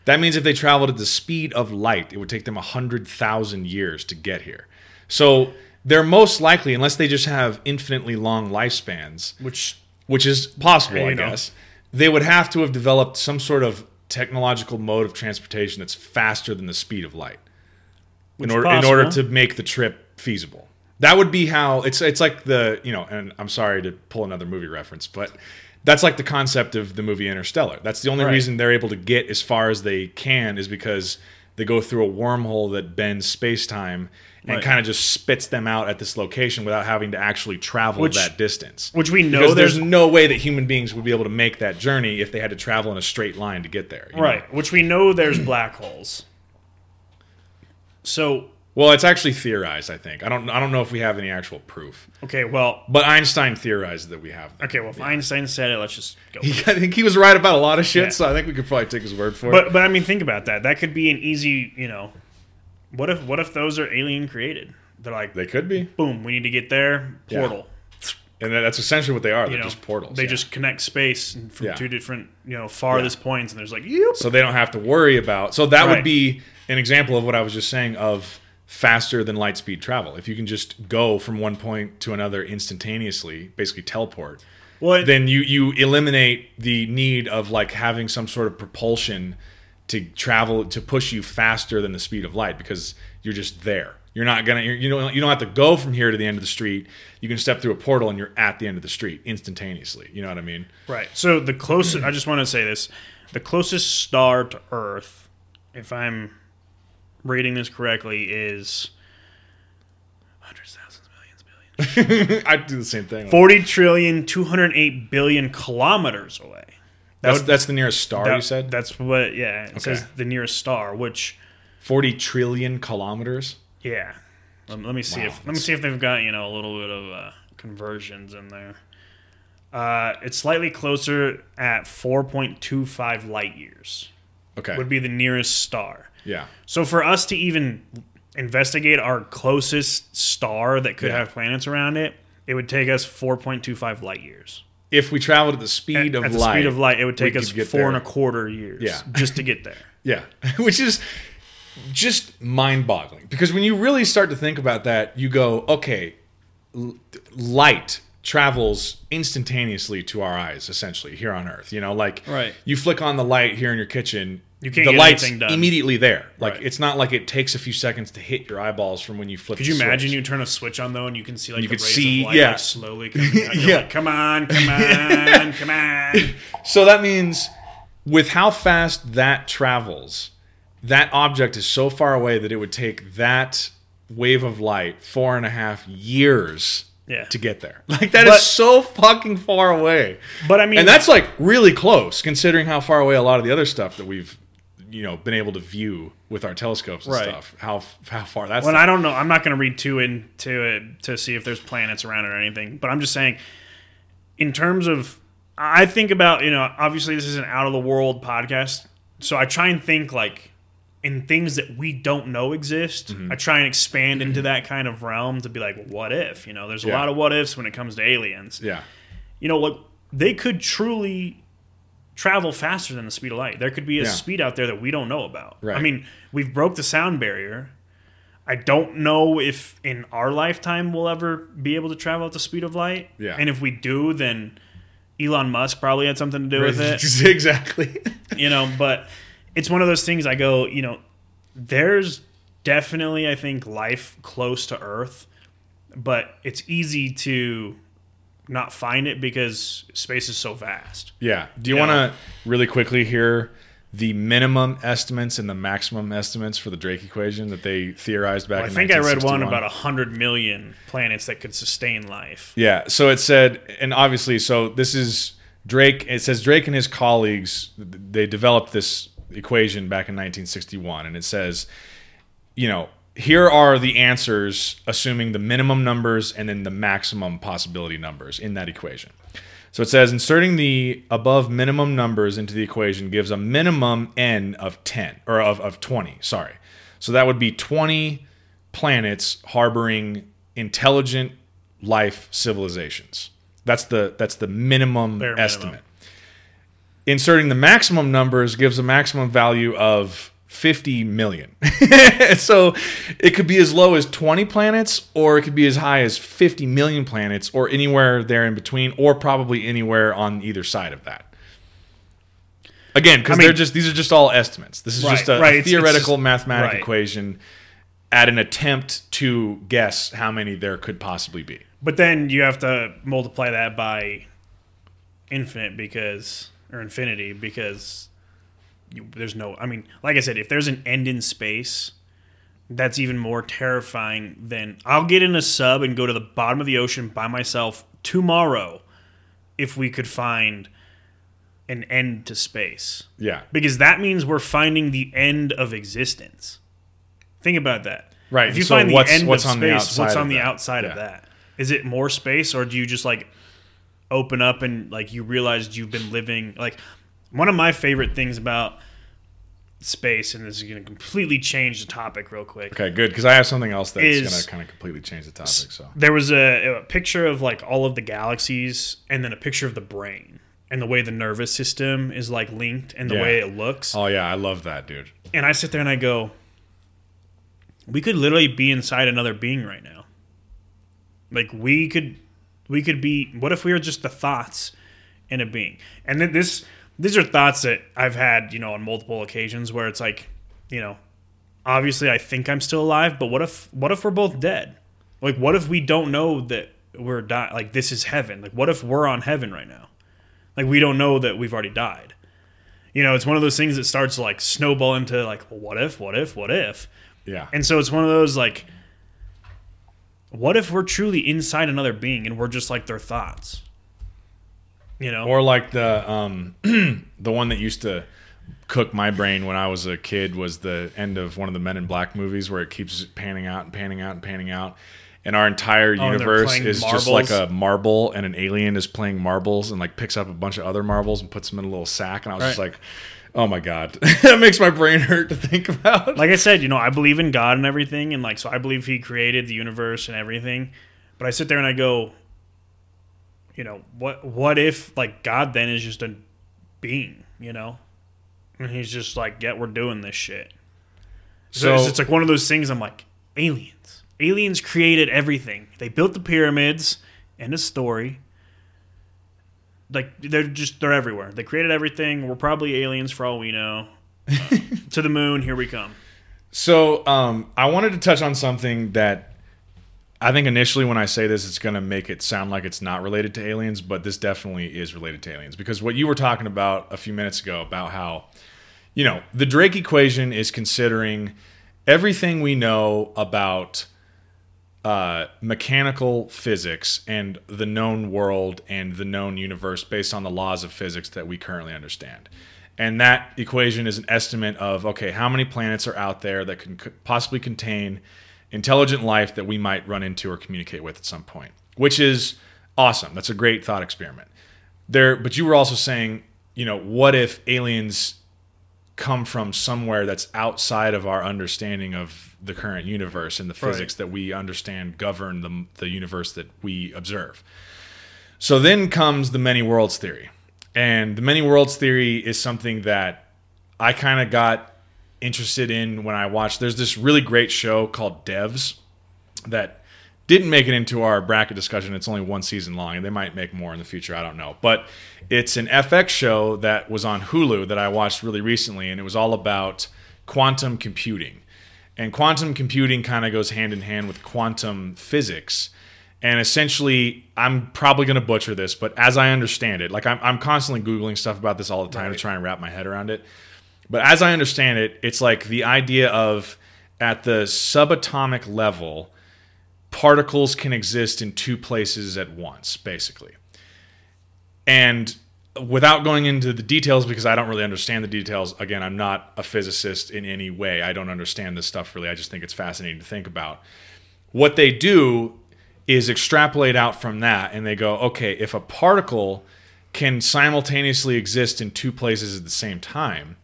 B: That means if they traveled at the speed of light, it would take them hundred thousand years to get here. So they're most likely, unless they just have infinitely long lifespans,
A: Which
B: which is possible, I
A: know.
B: guess, they would have to have developed some sort of technological mode of transportation that's faster than the speed of light in order in order to make the trip feasible. That would be how it's it's like the you know, and I'm sorry to pull another movie reference, but that's like the concept of the movie Interstellar. That's the only
A: Right.
B: reason they're able to get as far as they can is because they go through a wormhole that bends space time and
A: Right.
B: kind of just spits them out at this location without having to actually travel
A: Which-
B: that distance.
A: which we know
B: Because there's
A: there's
B: no way that human beings would be able to make that journey if they had to travel in a straight line to get there. you know?
A: right, which we know there's black holes. So
B: Well, it's actually theorized. I think. I don't. I don't know if we have any actual proof,
A: okay, well,
B: but Einstein theorized that we have. Them.
A: okay, well, if Einstein said it, let's just go.
B: He, I think he was right about a lot of shit,
A: Yeah.
B: so I think we could probably take his word for it.
A: But but I mean, think about that. That could be an easy, you know. What if what if those are alien created? They're like,
B: They could be,
A: boom, we need to get there.
B: Yeah.
A: Portal.
B: and that's essentially what they are. They're
A: You know,
B: just portals.
A: They
B: yeah.
A: just connect space from
B: Yeah.
A: two different, you know, farthest points, and there's like, yep.
B: so they don't have to worry about. So that would be an example of what I was just saying of faster than light speed travel. If you can just go from one point to another instantaneously, basically teleport,
A: Well,
B: then you you eliminate the need of like having some sort of propulsion to travel to push you faster than the speed of light because you're just there. You're not gonna you're, you don't you don't have to go from here to the end of the street. You can step through a portal and you're at the end of the street instantaneously. You know what I mean?
A: Right. So the closest, I just want to say this: the closest star to Earth, if I'm reading this correctly, is hundreds, thousands, millions, billions,
B: I do the same thing.
A: forty trillion, two hundred eight billion kilometers away. That
B: That's
A: would-
B: that's the nearest star
A: that-
B: you said.
A: That's what. Yeah. It says the nearest star, which
B: Forty trillion kilometers.
A: yeah. Let, let me see
B: Wow,
A: if let me see if they've got you know a little bit of uh, conversions in there. Uh, it's slightly closer at 4.25 light years.
B: Okay.
A: Would be the nearest star.
B: Yeah.
A: So for us to even investigate our closest star that could
B: Yeah.
A: have planets around it, it would take us 4.25 light years.
B: If we traveled at the speed
A: at,
B: of
A: at the
B: light,
A: speed of light, it would take us four and a quarter years
B: Yeah.
A: just to get there.
B: Yeah, which is just mind-boggling because when you really start to think about that, you go, okay, l- light travels instantaneously to our eyes essentially here on earth you know like
A: Right.
B: you flick on the light here in your kitchen
A: You can't
B: the
A: get
B: light's
A: anything done.
B: immediately there like
A: Right.
B: it's not like it takes a few seconds to hit your eyeballs from when you flip
A: Could you imagine
B: switch.
A: you turn a switch on though and you can see like
B: You
A: the
B: could
A: rays
B: see-
A: of light
B: yeah.
A: like, slowly coming out?
B: Yeah.
A: like, come on, come on, come on.
B: So that means with how fast that travels, that object is so far away that it would take that wave of light four and a half years
A: Yeah.
B: to get there. Like that is
A: But-
B: so fucking far away.
A: But I mean
B: And that's like really close considering how far away a lot of the other stuff that we've you know been able to view with our telescopes and
A: Right.
B: stuff. How how far that's
A: Well, I don't know. I'm not going to read too into it to see if there's planets around it or anything. But I'm just saying, in terms of, I think about you know, obviously this is an out of the world podcast, so I try and think like in things that we don't know exist.
B: Mm-hmm.
A: I try and expand into that kind of realm to be like, what if? You know, there's a
B: Yeah.
A: lot of what ifs when it comes to aliens.
B: Yeah.
A: You know, like they could truly travel faster than the speed of light. There could be a
B: Yeah.
A: speed out there that we don't know about. I mean, we've broke the sound barrier. I don't know if in our lifetime we'll ever be able to travel at the speed of light.
B: Yeah.
A: And if we do, then Elon Musk probably had something to do with it.
B: exactly.
A: You know, but it's one of those things I go, you know, there's definitely I think life close to Earth, but it's easy to not find it because space is so vast.
B: Yeah. Do you
A: Yeah.
B: want to really quickly hear the minimum estimates and the maximum estimates for the Drake equation that they theorized back in I
A: think I read one
B: 1961.
A: about 100 million planets that could sustain life.
B: Yeah. So it said, and obviously, so this is Drake. It says Drake and his colleagues they developed this equation back in 1961, and it says, you know, here are the answers assuming the minimum numbers and then the maximum possibility numbers in that equation. So it says inserting the above minimum numbers into the equation gives a minimum n of 10 or of, of 20, sorry. So that would be 20 planets harboring intelligent life civilizations. That's the that's the minimum
A: Bare minimum.
B: Inserting the maximum numbers gives a maximum value of 50 million. so it could be as low as 20 planets, or it could be as high as 50 million planets, or anywhere there in between, or probably anywhere on either side of that. Again, because
A: I mean-
B: they're just these are just all estimates. This is
A: Right,
B: just a, a
A: right, it's- it's
B: theoretical
A: just-
B: mathematical
A: right.
B: equation at an attempt to guess how many there could possibly be.
A: But then you have to multiply that by infinite because, or infinity because you, there's no. I mean, like I said, if there's an end in space, that's even more terrifying than I'll get in a sub and go to the bottom of the ocean by myself tomorrow if we could find an end to space.
B: Yeah.
A: Because that means we're finding the end of existence. Think about that.
B: Right,
A: If you
B: so
A: find the
B: what's-
A: end
B: what's
A: of
B: on the
A: space,
B: outside
A: what's
B: of
A: on the
B: that?
A: outside
B: Yeah.
A: of that? Is it more space, or do you just like open up and like you realized you've been living like one of my favorite things about space, and this is going to completely change the topic real quick.
B: Okay, good. Because I have something else that's going to kind of completely change the topic. So
A: There was a, a picture of like all of the galaxies, and then a picture of the brain and the way the nervous system is like linked and the
B: Yeah.
A: way it looks.
B: Oh yeah, I love that, dude.
A: And I sit there and I go, we could literally be inside another being right now. Like we could, we could be. What if we were just the thoughts in a being? And then this, these are thoughts that I've had, you know, on multiple occasions where it's like, you know, obviously I think I'm still alive, but what if, what if we're both dead? Like, what if we don't know that we're dying? Like this is heaven. Like, what if we're on heaven right now? Like we don't know that we've already died you know, it's one of those things that starts to like snowball into like, well, what if, what if, what if?
B: Yeah.
A: And so it's one of those like, what if we're truly inside another being and we're just like their thoughts? You know,
B: Or like the um the one that used to cook my brain when I was a kid was the end of one of the Men in Black movies where it keeps panning out and panning out and panning out. And our entire
A: Oh,
B: universe is just like a marble, and an alien is playing marbles and like picks up a bunch of other marbles and puts them in a little sack. And I was just like, oh my god, that makes my brain hurt to think about.
A: like I said, you know, I believe in God and everything, and like, so I believe He created the universe and everything. But I sit there and I go, you know, what what if like God then is just a being, you know, and He's just like, yeah, we're doing this shit. So
B: So-
A: it's, like one of those things. I'm like, aliens. Aliens created everything. They built the pyramids. and of story. Like they're just they're everywhere. They created everything. We're probably aliens for all we know. Uh, to the moon, here we come.
B: So um, I wanted to touch on something that I think initially when I say this, it's going to make it sound like it's not related to aliens, but this definitely is related to aliens because what you were talking about a few minutes ago about how, you know, the Drake equation is considering everything we know about uh, mechanical physics and the known world and the known universe based on the laws of physics that we currently understand. And that equation is an estimate of okay, how many planets are out there that can possibly contain intelligent life that we might run into or communicate with at some point, which is awesome. That's a great thought experiment. There, but you were also saying, you know, what if aliens come from somewhere that's outside of our understanding of the current universe and the physics that we understand govern the, the universe that we observe. So then comes the many worlds theory. And the many worlds theory is something that I kind of got interested in when I watched. There's this really great show called Devs that didn't make it into our bracket discussion. It's only one season long, and they might make more in the future. I don't know. But it's an FX show that was on Hulu that I watched really recently, and it was all about quantum computing. And quantum computing kind of goes hand in hand with quantum physics. And essentially, I'm probably going to butcher this, but as I understand it, like I'm, I'm constantly Googling stuff about this all the time to try and wrap my head around it. But as I understand it, it's like the idea of at the subatomic level, particles can exist in two places at once, basically. And without going into the details, because I don't really understand the details, again, I'm not a physicist in any way. I don't understand this stuff really. I just think it's fascinating to think about. What they do is extrapolate out from that and they go, okay, if a particle can simultaneously exist in two places at the same time,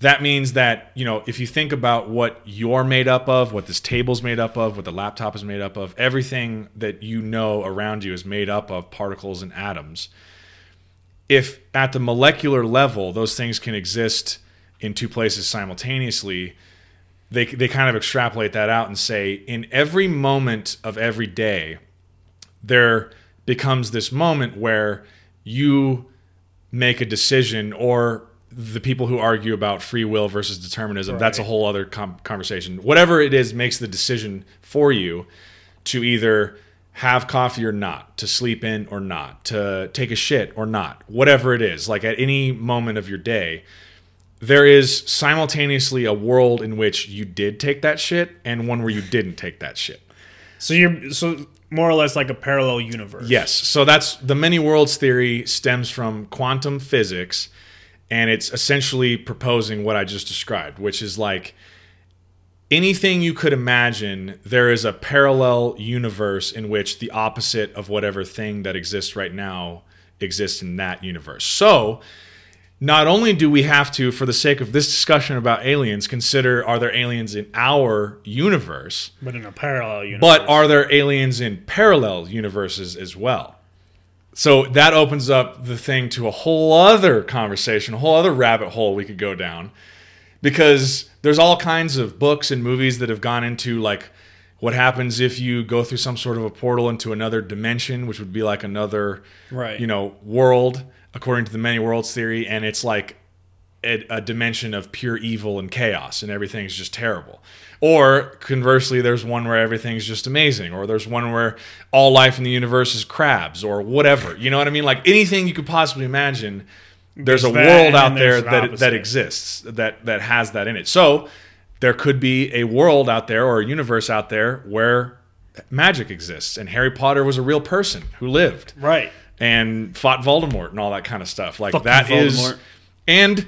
B: that means that you know if you think about what you're made up of what this table's made up of what the laptop is made up of everything that you know around you is made up of particles and atoms. If at the molecular level those things can exist in two places simultaneously they, they kind of extrapolate that out and say in every moment of every day there becomes this moment where you make a decision or the people who argue about free will versus determinism right. that's a whole other com- conversation. Whatever it is makes the decision for you to either have coffee or not to sleep in or not to take a shit or not whatever it is like at any moment of your day there is simultaneously a world in which you did take that shit and one where you didn't take that shit.
A: So you're so more or less like a parallel universe.
B: Yes. So that's the many worlds theory stems from quantum physics and it's essentially proposing what I just described, which is like anything you could imagine, there is a parallel universe in which the opposite of whatever thing that exists right now exists in that universe. So, not only do we have to, for the sake of this discussion about aliens, consider are there aliens in our universe,
A: but in a parallel universe,
B: but are there aliens in parallel universes as well? So that opens up the thing to a whole other conversation, a whole other rabbit hole we could go down. Because there's all kinds of books and movies that have gone into like what happens if you go through some sort of a portal into another dimension, which would be like another
A: right.
B: you know, world according to the many worlds theory and it's like a, a dimension of pure evil and chaos and everything's just terrible. Or conversely, there's one where everything's just amazing, or there's one where all life in the universe is crabs, or whatever. You know what I mean? Like anything you could possibly imagine, there's, there's a world out there that that exists that that has that in it. So there could be a world out there or a universe out there where magic exists, and Harry Potter was a real person who lived,
A: right,
B: and fought Voldemort and all that kind of stuff. Like Fucking that Voldemort. is, and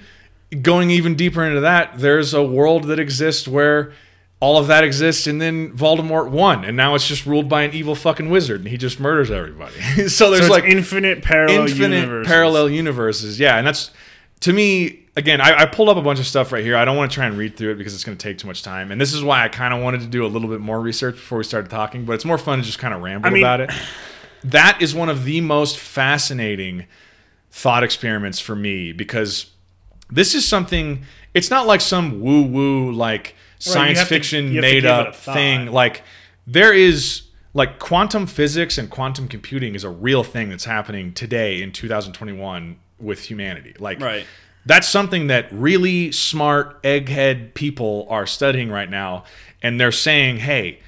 B: going even deeper into that, there's a world that exists where all of that exists, and then Voldemort won, and now it's just ruled by an evil fucking wizard, and he just murders everybody. so there's so like
A: infinite parallel infinite universes.
B: parallel universes. Yeah, and that's to me again. I, I, pulled up a bunch of stuff right here. I don't want to try and read through it because it's going to take too much time, and this is why I kind of wanted to do a little bit more research before we started talking. But it's more fun to just kind of ramble I mean, about it. That is one of the most fascinating thought experiments for me because this is something. It's not like some woo woo like science fiction to, made up thing. Like there is like quantum physics and quantum computing is a real thing that's happening today in 2021 with humanity. Like
A: right.
B: that's something that really smart egghead people are studying right now and they're saying, "Hey,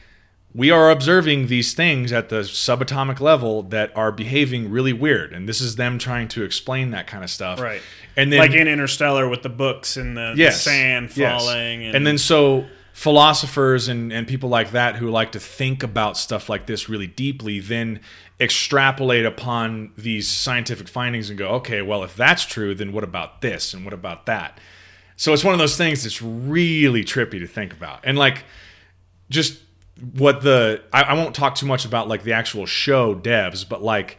B: we are observing these things at the subatomic level that are behaving really weird. And this is them trying to explain that kind of stuff.
A: Right. And then like in interstellar with the books and the, yes, the sand falling
B: yes. and, and then so philosophers and, and people like that who like to think about stuff like this really deeply then extrapolate upon these scientific findings and go okay well if that's true then what about this and what about that? So it's one of those things that's really trippy to think about. And like just what the I, I won't talk too much about like the actual show devs, but like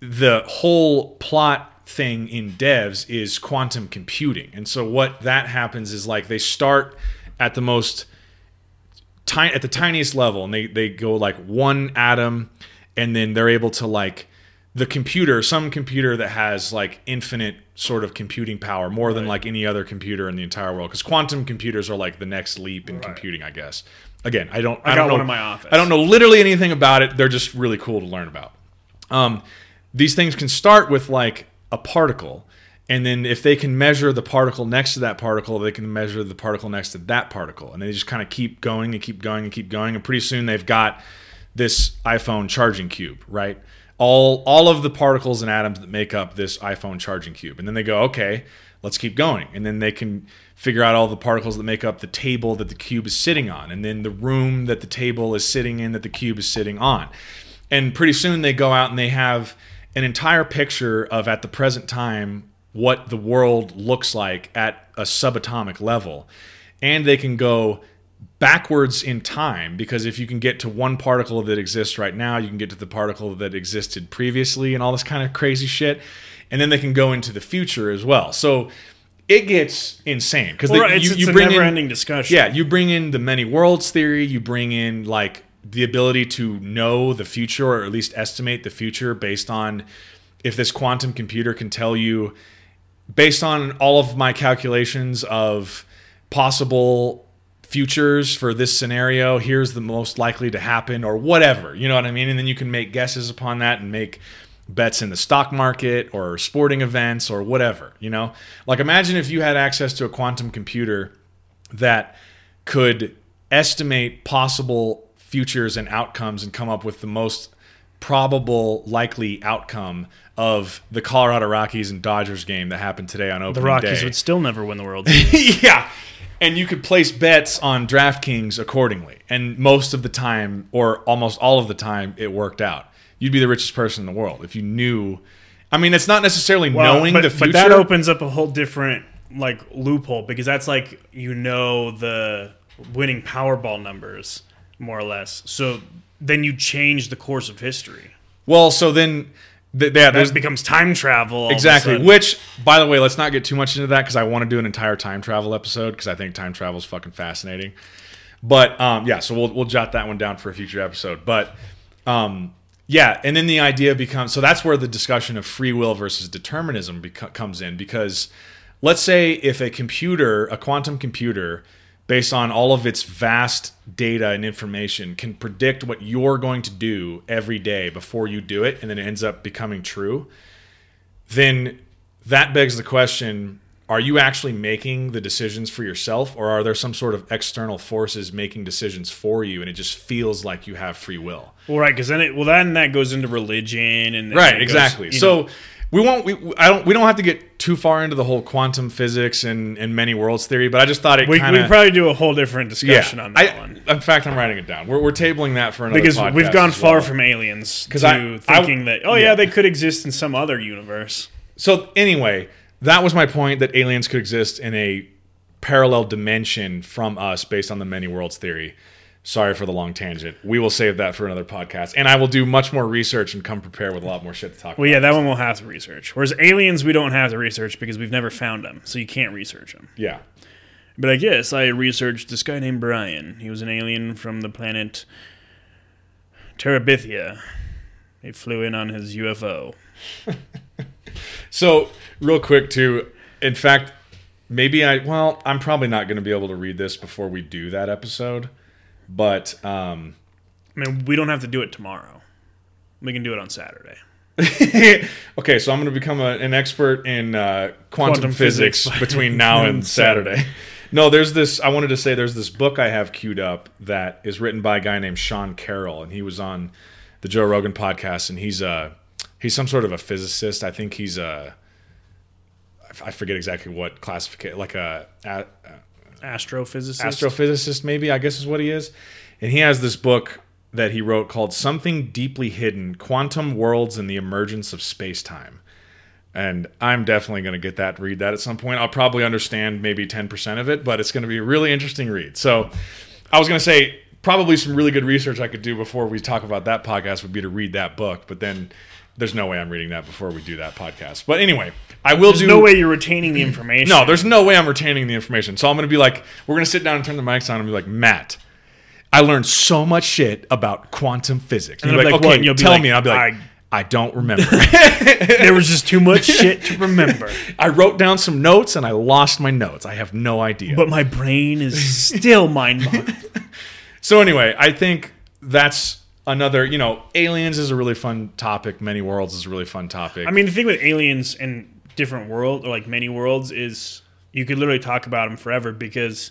B: the whole plot thing in devs is quantum computing. And so what that happens is like they start at the most tiny at the tiniest level and they they go like one atom and then they're able to like the computer, some computer that has like infinite sort of computing power, more right. than like any other computer in the entire world. Because quantum computers are like the next leap in right. computing, I guess. Again, I don't.
A: I,
B: I don't
A: know,
B: one
A: in my office.
B: I don't know literally anything about it. They're just really cool to learn about. Um, these things can start with like a particle, and then if they can measure the particle next to that particle, they can measure the particle next to that particle, and they just kind of keep going and keep going and keep going, and pretty soon they've got this iPhone charging cube, right? all all of the particles and atoms that make up this iPhone charging cube. And then they go, okay, let's keep going. And then they can figure out all the particles that make up the table that the cube is sitting on, and then the room that the table is sitting in that the cube is sitting on. And pretty soon they go out and they have an entire picture of at the present time what the world looks like at a subatomic level. And they can go backwards in time because if you can get to one particle that exists right now, you can get to the particle that existed previously and all this kind of crazy shit. And then they can go into the future as well. So it gets insane because
A: Well, right,
B: you,
A: it's
B: you
A: a
B: bring in
A: never-ending discussion.
B: yeah, you bring in the many worlds theory, you bring in like the ability to know the future or at least estimate the future based on if this quantum computer can tell you based on all of my calculations of possible futures for this scenario, here's the most likely to happen or whatever. You know what I mean? And then you can make guesses upon that and make bets in the stock market or sporting events or whatever, you know? Like imagine if you had access to a quantum computer that could estimate possible futures and outcomes and come up with the most probable likely outcome of the Colorado Rockies and Dodgers game that happened today on opening day.
A: The Rockies
B: day.
A: would still never win the World Series.
B: yeah. And you could place bets on DraftKings accordingly. And most of the time, or almost all of the time, it worked out. You'd be the richest person in the world if you knew. I mean, it's not necessarily
A: Well,
B: knowing
A: but,
B: the future.
A: but that opens up a whole different like loophole because that's like you know the winning Powerball numbers more or less. So then you change the course of history.
B: well, so then, th- yeah,
A: That becomes time travel. all of a
B: exactly. Which, by the way, let's not get too much into that because I want to do an entire time travel episode because I think time travel is fucking fascinating. But um, yeah, so we'll we'll jot that one down for a future episode. But um, yeah, and then the idea becomes so that's where the discussion of free will versus determinism comes in because let's say if a computer, a quantum computer, based on all of its vast data and information, can predict what you're going to do every day before you do it, and then it ends up becoming true, then that begs the question are you actually making the decisions for yourself or are there some sort of external forces making decisions for you and it just feels like you have free will
A: well, right? Because then it well then that goes into religion and
B: right
A: goes,
B: exactly so
A: know,
B: we won't we i don't we don't have to get too far into the whole quantum physics and and many worlds theory but i just thought it
A: we
B: kind
A: we
B: of
A: probably do a whole different discussion
B: yeah
A: on that
B: I,
A: one.
B: in fact i'm writing it down we're, we're tabling that for another
A: Because we've gone far
B: well.
A: from aliens because
B: I- I-
A: thinking that oh yeah.
B: yeah.
A: they could exist in some other universe.
B: So anyway, that was my point that aliens could exist in a parallel dimension from us based on the many worlds theory. Sorry for the long tangent. We will save that for another podcast. And I will do much more research and come prepared with a lot more shit to talk
A: Well,
B: about.
A: yeah, that one we'll have to research. Whereas aliens, we don't have to research because we've never found them, so you can't research them.
B: Yeah.
A: But I guess I researched this guy named Brian. He was an alien from the planet Terabithia. He flew in on his UFO.
B: So, real quick too, in fact, maybe I well, I'm probably not going to be able to read this before we do that episode. But um
A: I mean, we don't have to do it tomorrow. We can do it on Saturday.
B: okay, so I'm going to become a, an expert in uh, quantum,
A: Quantum
B: physics,
A: physics.
B: between now and Saturday. No, there's this. I wanted to say there's this book I have queued up that is written by a guy named Sean Carroll, and he was on the Joe Rogan podcast, and he's uh he's some sort of a physicist. I think he's a I forget exactly what classification, like a, a
A: Astrophysicist.
B: astrophysicist, maybe I guess is what he is. And he has this book that he wrote called "Something Deeply Hidden: Quantum Worlds and the Emergence of Space Time." And I'm definitely going to get that, read that at some point. I'll probably understand maybe 10% of it, but it's going to be a really interesting read. So I was going to say probably some really good research I could do before we talk about that podcast would be to read that book, but then there's no way I'm reading that before we do that podcast. But anyway, I will
A: There's
B: do
A: no way you're retaining the information.
B: no, there's no way I'm retaining the information. So I'm going to be like, we're going to sit down and turn the mics on and be like, Matt, I learned so much shit about quantum physics. And, you're like,
A: like,
B: okay,
A: what? You'll
B: tell
A: like,
B: me. And I'll be like,
A: I-
B: I, don't remember.
A: there was just too much shit to remember.
B: I wrote down some notes and I lost my notes. I have no idea.
A: But my brain is still mind boggling.
B: so anyway, I think that's another, you know, aliens is a really fun topic. Many worlds is a really fun topic.
A: I mean, the thing with aliens and different world or like many worlds is you could literally talk about them forever because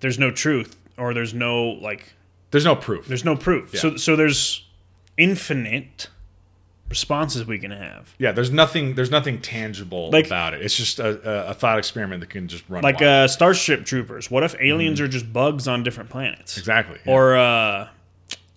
A: there's no truth or there's no like
B: there's no proof.
A: there's no proof. So so there's infinite responses we can have.
B: Yeah, there's nothing there's nothing tangible
A: Like-
B: about it. It's just a, a, thought experiment that can just run
A: Like
B: wild.
A: uh, Starship Troopers. What if aliens are just bugs on different planets?
B: Mm-hmm. exactly. yeah.
A: Or uh,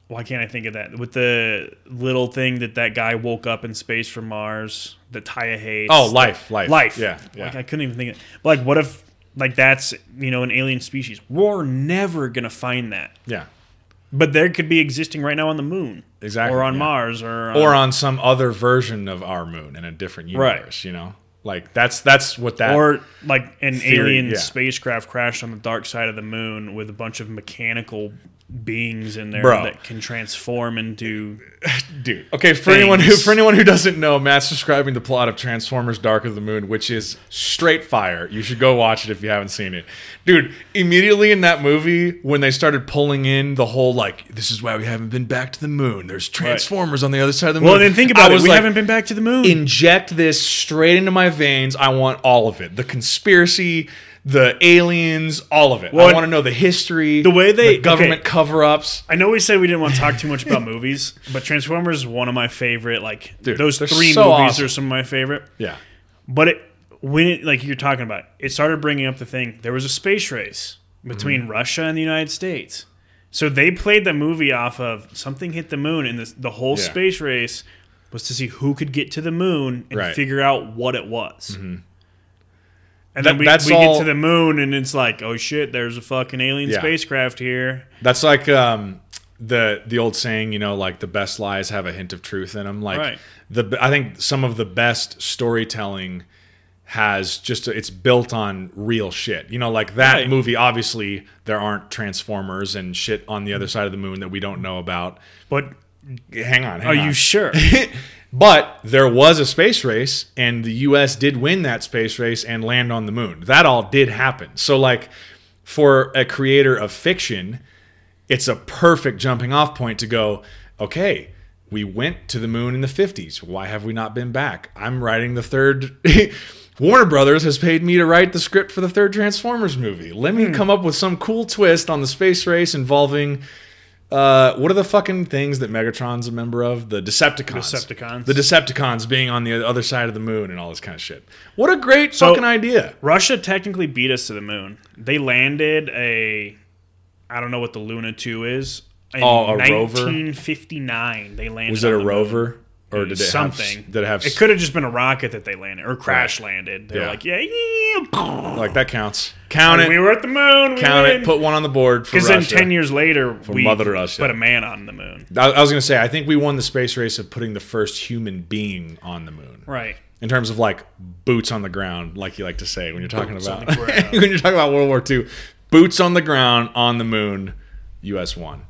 A: why can't I think of that? With the little thing that that guy woke up in space from Mars that Taya hates.
B: oh, life, life,
A: life.
B: Yeah, yeah.
A: Like I couldn't even think of. Like what if like that's you know an alien species? We're never gonna find that.
B: yeah.
A: But there could be existing right now on the moon,
B: Exactly,
A: or on
B: yeah.
A: Mars, or uh,
B: Or on some other version of our moon in a different
A: Right.
B: universe, you know? Like that's that's what that
A: or like an
B: Theory,
A: alien
B: yeah.
A: spacecraft crashed on the dark side of the moon with a bunch of mechanical beings in there
B: Bro.
A: that can transform into
B: dude. Okay, for anyone who for anyone who doesn't know, Matt's describing the plot of Transformers: Dark of the Moon, which is straight fire. You should go watch it if you haven't seen it, dude. Immediately in that movie, when they started pulling in the whole like, this is why we haven't been back to the moon. There's Transformers on the other side of the moon.
A: Well, then think
B: I
A: about it.
B: was
A: We
B: like,
A: haven't been back to the moon.
B: inject this straight into my veins. I want all of it. The conspiracy, the aliens, all of it.
A: Well,
B: I want to know the history,
A: the way they-
B: the government
A: okay.
B: cover-ups.
A: I know we said we didn't want to talk too much about movies, but Transformers is one of my favorite. Like
B: Dude,
A: those three
B: so
A: movies
B: awesome.
A: are some of my favorite.
B: Yeah.
A: But it when it like you're talking about, it started bringing up the thing. There was a space race between
B: Mm-hmm.
A: Russia and the United States. So they played the movie off of something hit the moon, and this, the whole
B: Yeah.
A: space race was to see who could get to the moon and
B: Right. Mm-hmm.
A: figure out what it was. And then we,
B: that's
A: we
B: all-
A: get to the moon, and it's like, oh shit, there's a fucking alien
B: Yeah.
A: spacecraft here.
B: That's like um, the the old saying, you know, like the best lies have a hint of truth in them. Like
A: Right.
B: the I think some of the best storytelling has just it's built on real shit. You know, like that
A: Right.
B: movie. Obviously, there aren't transformers and shit on the other side of the moon that we don't know about.
A: But
B: Hang on, hang
A: are
B: on.
A: you sure?
B: But there was a space race, and the U.S. did win that space race and land on the moon. That all did happen. So, like, for a creator of fiction, it's a perfect jumping off point to go, okay, we went to the moon in the 50s. Why have we not been back? I'm writing the third. Warner Brothers has paid me to write the script for the third Transformers movie. Let me hmm. come up with some cool twist on the space race involving. Uh, what are the fucking things that Megatron's a member of? The Decepticons.
A: Decepticons.
B: The Decepticons being on the other side of the moon and all this kind of shit. What a great
A: So-
B: fucking idea.
A: Russia technically beat us to the moon. They landed a, I don't know what the Luna two is. In
B: Oh, a rover?
A: 1959. They landed.
B: Was it a
A: the moon.
B: Or did it
A: something?
B: have did it have
A: It could have just been a rocket that they landed or crash landed. They're
B: Yeah.
A: like, yeah, yeah.
B: like that counts. Count it.
A: We were at the moon.
B: Count it. Put one on the board for
A: Because then ten years later, we
B: Mother Russia.
A: put a man on the moon.
B: I, I was gonna say I think we won the space race of putting the first human being on the moon.
A: Right.
B: In terms of like boots on the ground, like you like to say when you're talking
A: Boots
B: about when you're talking about World War II, boots on the ground on the moon, U.S. won.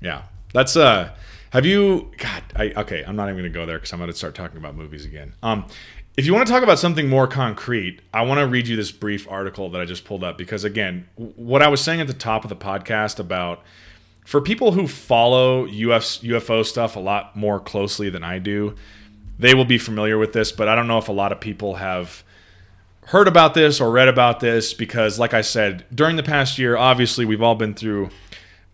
B: Yeah, that's uh. Have you? God, I okay. I'm not even gonna go there because I'm gonna start talking about movies again. Um, if you want to talk about something more concrete, I want to read you this brief article that I just pulled up because again, what I was saying at the top of the podcast about for people who follow UF, UFO stuff a lot more closely than I do, they will be familiar with this, but I don't know if a lot of people have heard about this or read about this because, like I said, during the past year, obviously we've all been through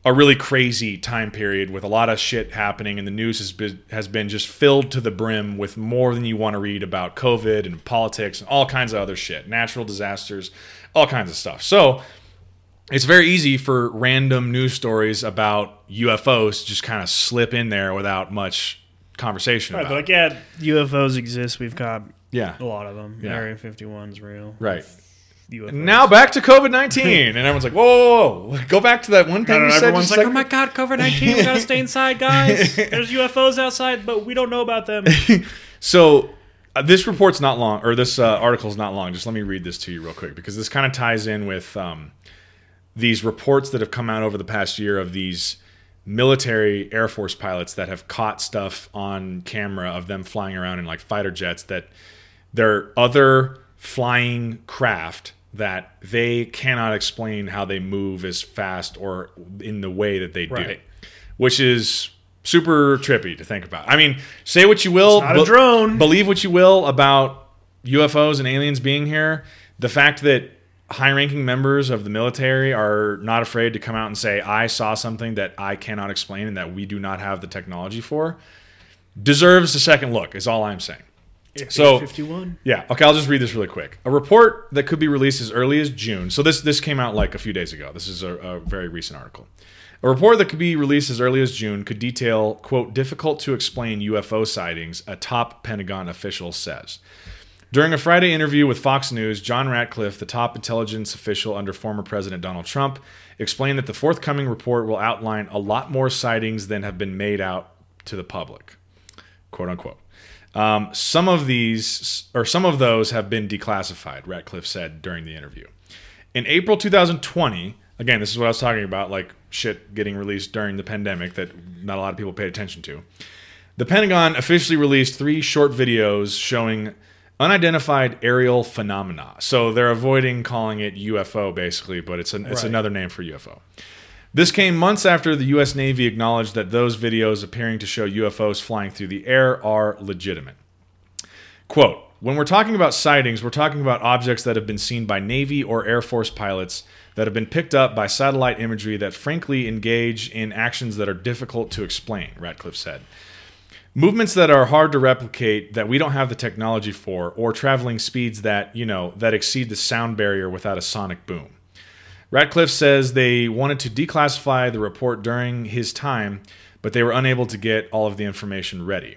B: a really crazy time period with a lot of shit happening, and the news has been, has been just filled to the brim with more than you want to read about COVID and politics and all kinds of other shit, natural disasters, all kinds of stuff. So, it's very easy for random news stories about UFOs to just kind of slip in there without much conversation
A: Right.
B: about.
A: But like, yeah, UFOs exist. We've got
B: yeah.
A: a lot of them.
B: Yeah.
A: Area 51's real.
B: Right.
A: UFOs.
B: Now back to COVID nineteen, and everyone's like, "Whoa, whoa, whoa. go back to that one thing you
A: know,
B: said."
A: everyone's
B: just
A: like, "Oh my god, COVID nineteen! We gotta stay inside, guys. There's UFOs outside, but we don't know about them."
B: So uh, this report's not long, or this uh, article's not long. Just let me read this to you real quick because this kind of ties in with um, these reports that have come out over the past year of these military Air Force pilots that have caught stuff on camera of them flying around in like fighter jets that they're other flying craft that they cannot explain how they move as fast or in the way that they do,
A: Right.
B: which is super trippy to think about. I mean, say what you will,
A: not a drone.
B: believe what you will about UFOs and aliens being here. The fact that high-ranking members of the military are not afraid to come out and say, "I saw something that I cannot explain and that we do not have the technology for." deserves a second look. Is all I'm saying. So-
A: 51.
B: Yeah. Okay. I'll just read this really quick. A report that could be released as early as June. So this this came out like a few days ago. This is a, a very recent article. A report that could be released as early as June could detail quote difficult to explain UFO sightings. A top Pentagon official says. During a Friday interview with Fox News, John Ratcliffe, the top intelligence official under former President Donald Trump, explained that the forthcoming report will outline a lot more sightings than have been made out to the public, quote unquote. Um, some of these, or some of those, have been declassified. Ratcliffe said during the interview. In April 2020, again, this is what I was talking about, like shit getting released during the pandemic that not a lot of people paid attention to. The Pentagon officially released three short videos showing unidentified aerial phenomena. So they're avoiding calling it UFO, basically, but it's an, it's
A: Right.
B: another name for UFO. This came months after the U.S. Navy acknowledged that those videos appearing to show UFOs flying through the air are legitimate. Quote When we're talking about sightings, we're talking about objects that have been seen by Navy or Air Force pilots that have been picked up by satellite imagery that frankly engage in actions that are difficult to explain, Ratcliffe said. Movements that are hard to replicate that we don't have the technology for, or traveling speeds that, you know, that exceed the sound barrier without a sonic boom. Ratcliffe says they wanted to declassify the report during his time, but they were unable to get all of the information ready.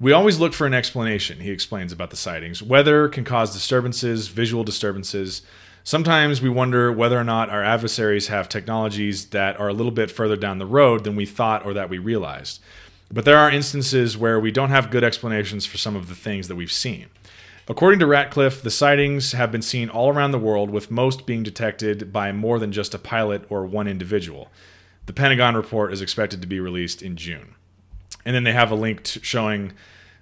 B: We always look for an explanation, he explains about the sightings. Weather can cause disturbances, visual disturbances. Sometimes we wonder whether or not our adversaries have technologies that are a little bit further down the road than we thought or that we realized. But there are instances where we don't have good explanations for some of the things that we've seen. According to Ratcliffe, the sightings have been seen all around the world, with most being detected by more than just a pilot or one individual. The Pentagon report is expected to be released in June. And then they have a link showing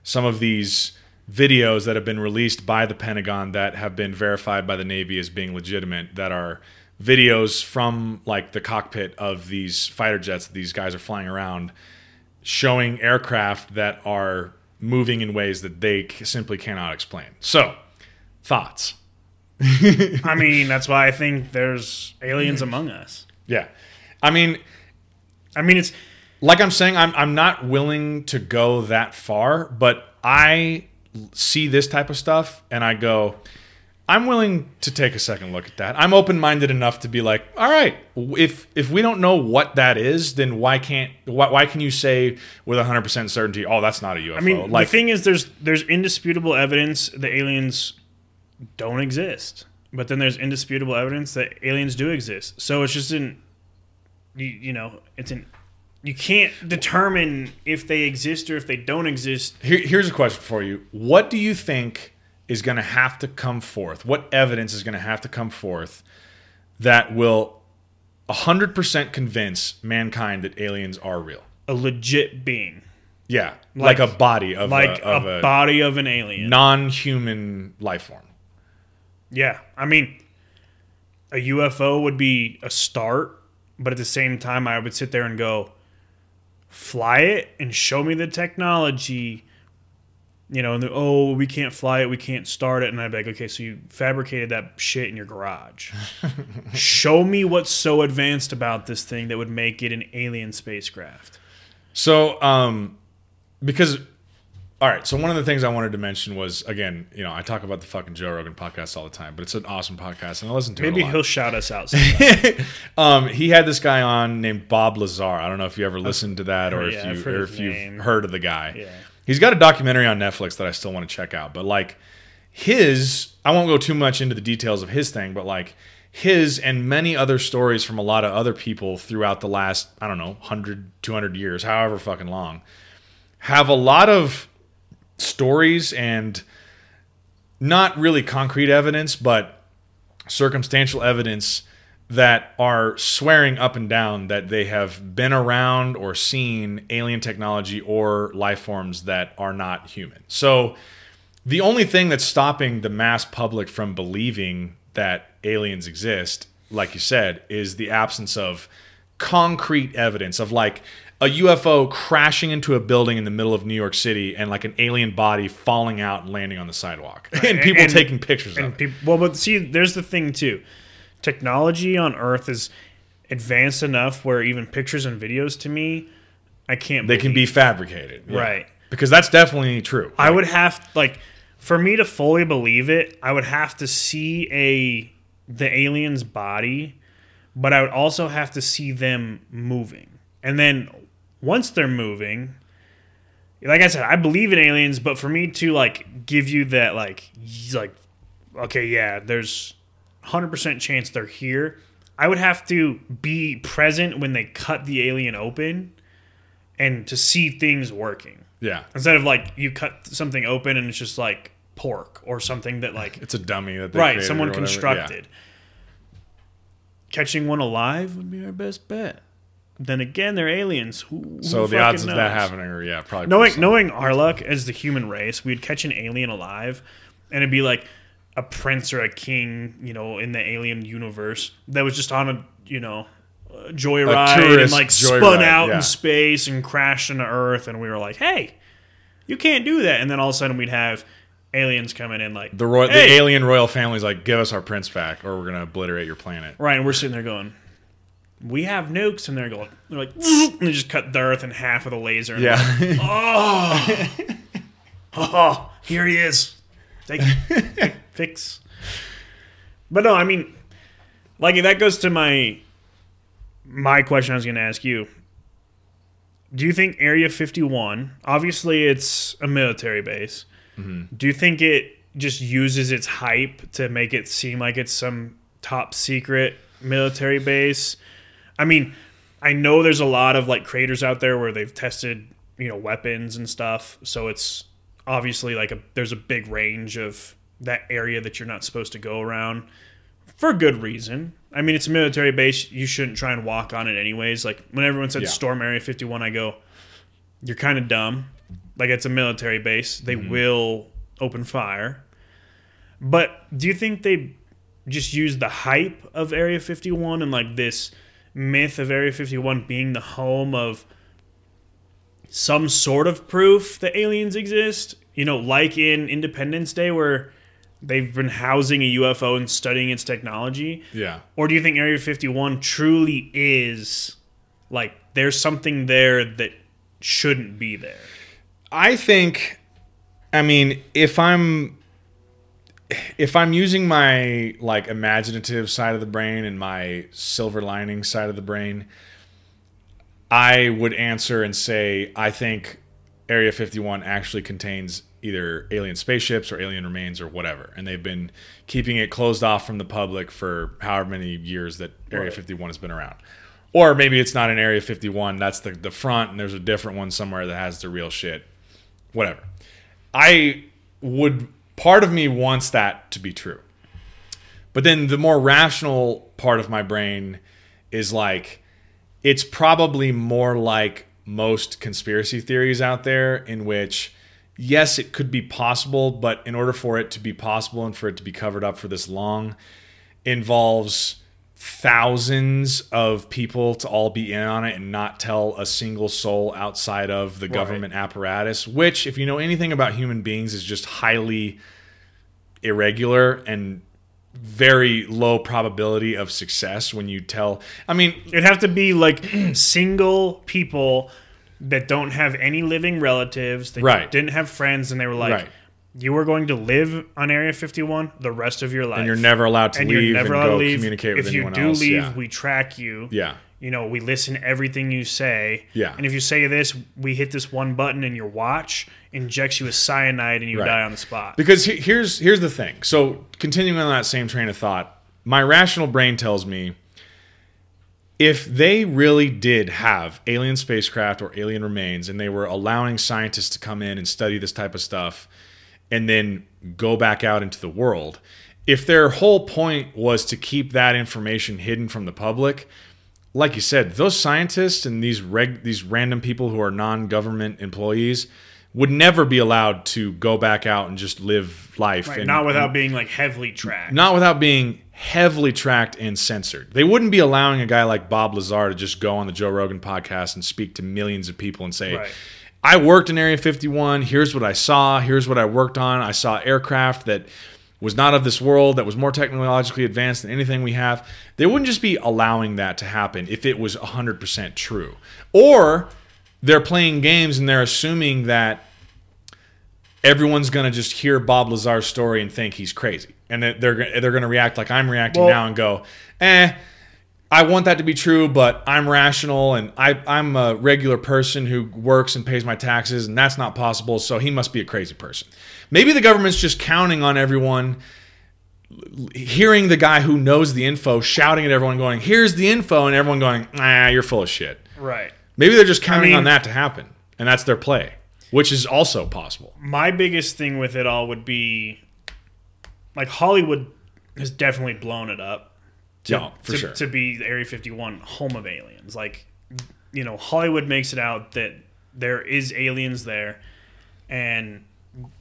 B: some of these videos that have been released by the Pentagon that have been verified by the Navy as being legitimate, that are videos from like the cockpit of these fighter jets that these guys are flying around, showing aircraft that are moving in ways that they c- simply cannot explain. So, thoughts?
A: I mean, that's why I think there's aliens among us.
B: Yeah. I mean,
A: I mean, it's
B: like I'm saying, I'm I'm not willing to go that far, but I see this type of stuff and I go, I'm willing to take a second look at that. I'm open minded enough to be like, all right, if if we don't know what that is, then why can't why, why can you say with 100 percent certainty, oh, that's not a UFO?
A: I mean,
B: like,
A: the thing is, there's there's indisputable evidence that aliens don't exist, but then there's indisputable evidence that aliens do exist. So it's just an, you, you know, it's an, you can't determine if they exist or if they don't exist.
B: Here, here's a question for you. What do you think is going to have to come forth? What evidence is going to have to come forth that will 100% convince mankind that aliens are real?
A: A legit being,
B: Yeah, like,
A: Like-
B: a body of
A: like
B: a, of
A: a,
B: a,
A: body of an alien.
B: non-human life form.
A: Yeah, I mean, a UFO would be a start, but at the same time, I would sit there and go, fly it and show me the technology. You know, and the, oh, we can't fly it, we can't start it, and I'd be like, okay, so you fabricated that shit in your garage. show me what's so advanced about this thing that would make it an alien spacecraft.
B: So, um, because, all right. So one of the things I wanted to mention was again, you know, I talk about the fucking Joe Rogan podcast all the time, but it's an awesome podcast, and I listen to
A: Maybe
B: it lot.
A: he'll shout us out.
B: um, he had this guy on named Bob Lazar. I don't know if you ever listened to that or
A: yeah,
B: if you, or if you've
A: name.
B: heard of the guy.
A: Yeah.
B: He's got a documentary on Netflix that I still want to check out. But like his, I won't go too much into the details of his thing, but like his and many other stories from a lot of other people throughout the last, I don't know, 100, 200 years, however fucking long, have a lot of stories and not really concrete evidence, but circumstantial evidence that are swearing up and down that they have been around or seen alien technology or life forms that are not human. So the only thing that's stopping the mass public from believing that aliens exist, like you said, is the absence of concrete evidence of like a UFO crashing into a building in the middle of New York City and like an alien body falling out and landing on the sidewalk and people
A: And-
B: taking pictures of
A: And
B: it.
A: people, well, but see, there's the thing too. Technology on Earth is advanced enough where even pictures and videos to me, I can't.
B: They can be fabricated. Yeah.
A: right.
B: because that's definitely true.
A: I would have like for me to fully believe it, I would have to see a the alien's body, but I would also have to see them moving. And then once they're moving, like I said, I believe in aliens, but for me to like give you that like like okay, yeah, there's 100% chance they're here. I would have to be present when they cut the alien open and to see things working.
B: Yeah,
A: instead of like you cut something open and it's just like pork or something that like
B: it's a dummy that they
A: right someone constructed. Catching one alive would be our best bet. Then again they're aliens. Who,
B: So
A: who
B: the odds of that happening are yeah probably
A: knowing knowing our luck as the human race we'd catch an alien alive and it'd be like a prince or a king you know in the alien universe that was just on a you know joyride and like spun out
B: yeah.
A: in space and crashed into earth and we were like hey you can't do that and then all of a sudden we'd have aliens coming in like
B: The royal,
A: Hey!
B: the alien royal family's like, give us our prince back, or we're gonna obliterate your planet.
A: Right, and we're sitting there going, "We have nukes," and they're going, they're like, and they just cut the Earth in half with a laser. And
B: Yeah,
A: oh, oh, here he is. Take fix. But no, I mean, like that goes to my my question. I was going to ask you. Do you think Area 51? Obviously, it's a military base. Mm-hmm. Do you think it just uses its hype to make it seem like it's some top secret military base? I mean, I know there's a lot of like craters out there where they've tested, you know, weapons and stuff. So it's obviously like a there's a big range of that area that you're not supposed to go around for good reason. I mean, it's a military base. You shouldn't try and walk on it anyways. Like when everyone said
B: Yeah.
A: storm area 51, I go, you're kind of dumb. Like it's a military base. They
B: Mm-hmm.
A: will open fire. But do you think they just use the hype of Area 51 and like this myth of Area 51 being the home of some sort of proof that aliens exist? You know, like in Independence Day where they've been housing a UFO and studying its technology?
B: yeah.
A: Or do you think Area 51 truly is like there's something there that shouldn't be there?
B: I think, I mean, if I'm if I'm using my like imaginative side of the brain and my silver lining side of the brain, I would answer and say I think Area 51 actually contains either alien spaceships or alien remains or whatever, and they've been keeping it closed off from the public for however many years that Area
A: Right.
B: 51 has been around. Or maybe it's not an Area 51, that's the, the front, and there's a different one somewhere that has the real shit. Whatever. I would, part of me wants that to be true. But then the more rational part of my brain is like, it's probably more like most conspiracy theories out there, in which, yes, it could be possible, but in order for it to be possible and for it to be covered up for this long, involves thousands of people to all be in on it and not tell a single soul outside of the government apparatus, which, if you know anything about human beings, is just highly irregular and very low probability of success when you tell. I mean,
A: It'd have to be like single people that don't have any living relatives, that
B: Right.
A: didn't have friends, and they were like,
B: Right.
A: you were going to live on Area 51 the rest of your life.
B: and you're never allowed to
A: and
B: leave
A: you're never
B: and
A: allowed to leave.
B: communicate with
A: if you
B: anyone
A: do
B: else.
A: leave,
B: yeah.
A: we track you.
B: yeah.
A: You know, we listen to everything you say.
B: Yeah.
A: And if you say this, we hit this one button and your watch injects you with cyanide and you
B: Right.
A: die on the spot.
B: Because he- here's here's the thing. So continuing on that same train of thought, my rational brain tells me if they really did have alien spacecraft or alien remains and they were allowing scientists to come in and study this type of stuff and then go back out into the world, if their whole point was to keep that information hidden from the public, like you said, those scientists and these reg- these random people who are non-government employees would never be allowed to go back out and just live life
A: Right,
B: and
A: not without being like heavily tracked.
B: not without being heavily tracked and censored. They wouldn't be allowing a guy like Bob Lazar to just go on the Joe Rogan podcast and speak to millions of people and say,
A: Right.
B: I worked in Area 51. Here's what I saw. Here's what I worked on. I saw aircraft that was not of this world, that was more technologically advanced than anything we have. They wouldn't just be allowing that to happen if it was 100% true. Or they're playing games and they're assuming that everyone's going to just hear Bob Lazar's story and think he's crazy. And they're they're, they're going to react like I'm reacting
A: Well-
B: now and go, "Eh, I want that to be true, but I'm rational and I, I'm a regular person who works and pays my taxes, and that's not possible. So he must be a crazy person. Maybe the government's just counting on everyone hearing the guy who knows the info shouting at everyone, going, "Here's the info," and everyone going, "Ah, you're full of shit."
A: Right.
B: Maybe they're just counting
A: mean-
B: on that to happen, and that's their play, which is also possible.
A: My biggest thing with it all would be like Hollywood has definitely blown it up. to,
B: Yeah, for
A: to,
B: sure.
A: to be the Area 51 home of aliens. Like, you know, Hollywood makes it out that there is aliens there, and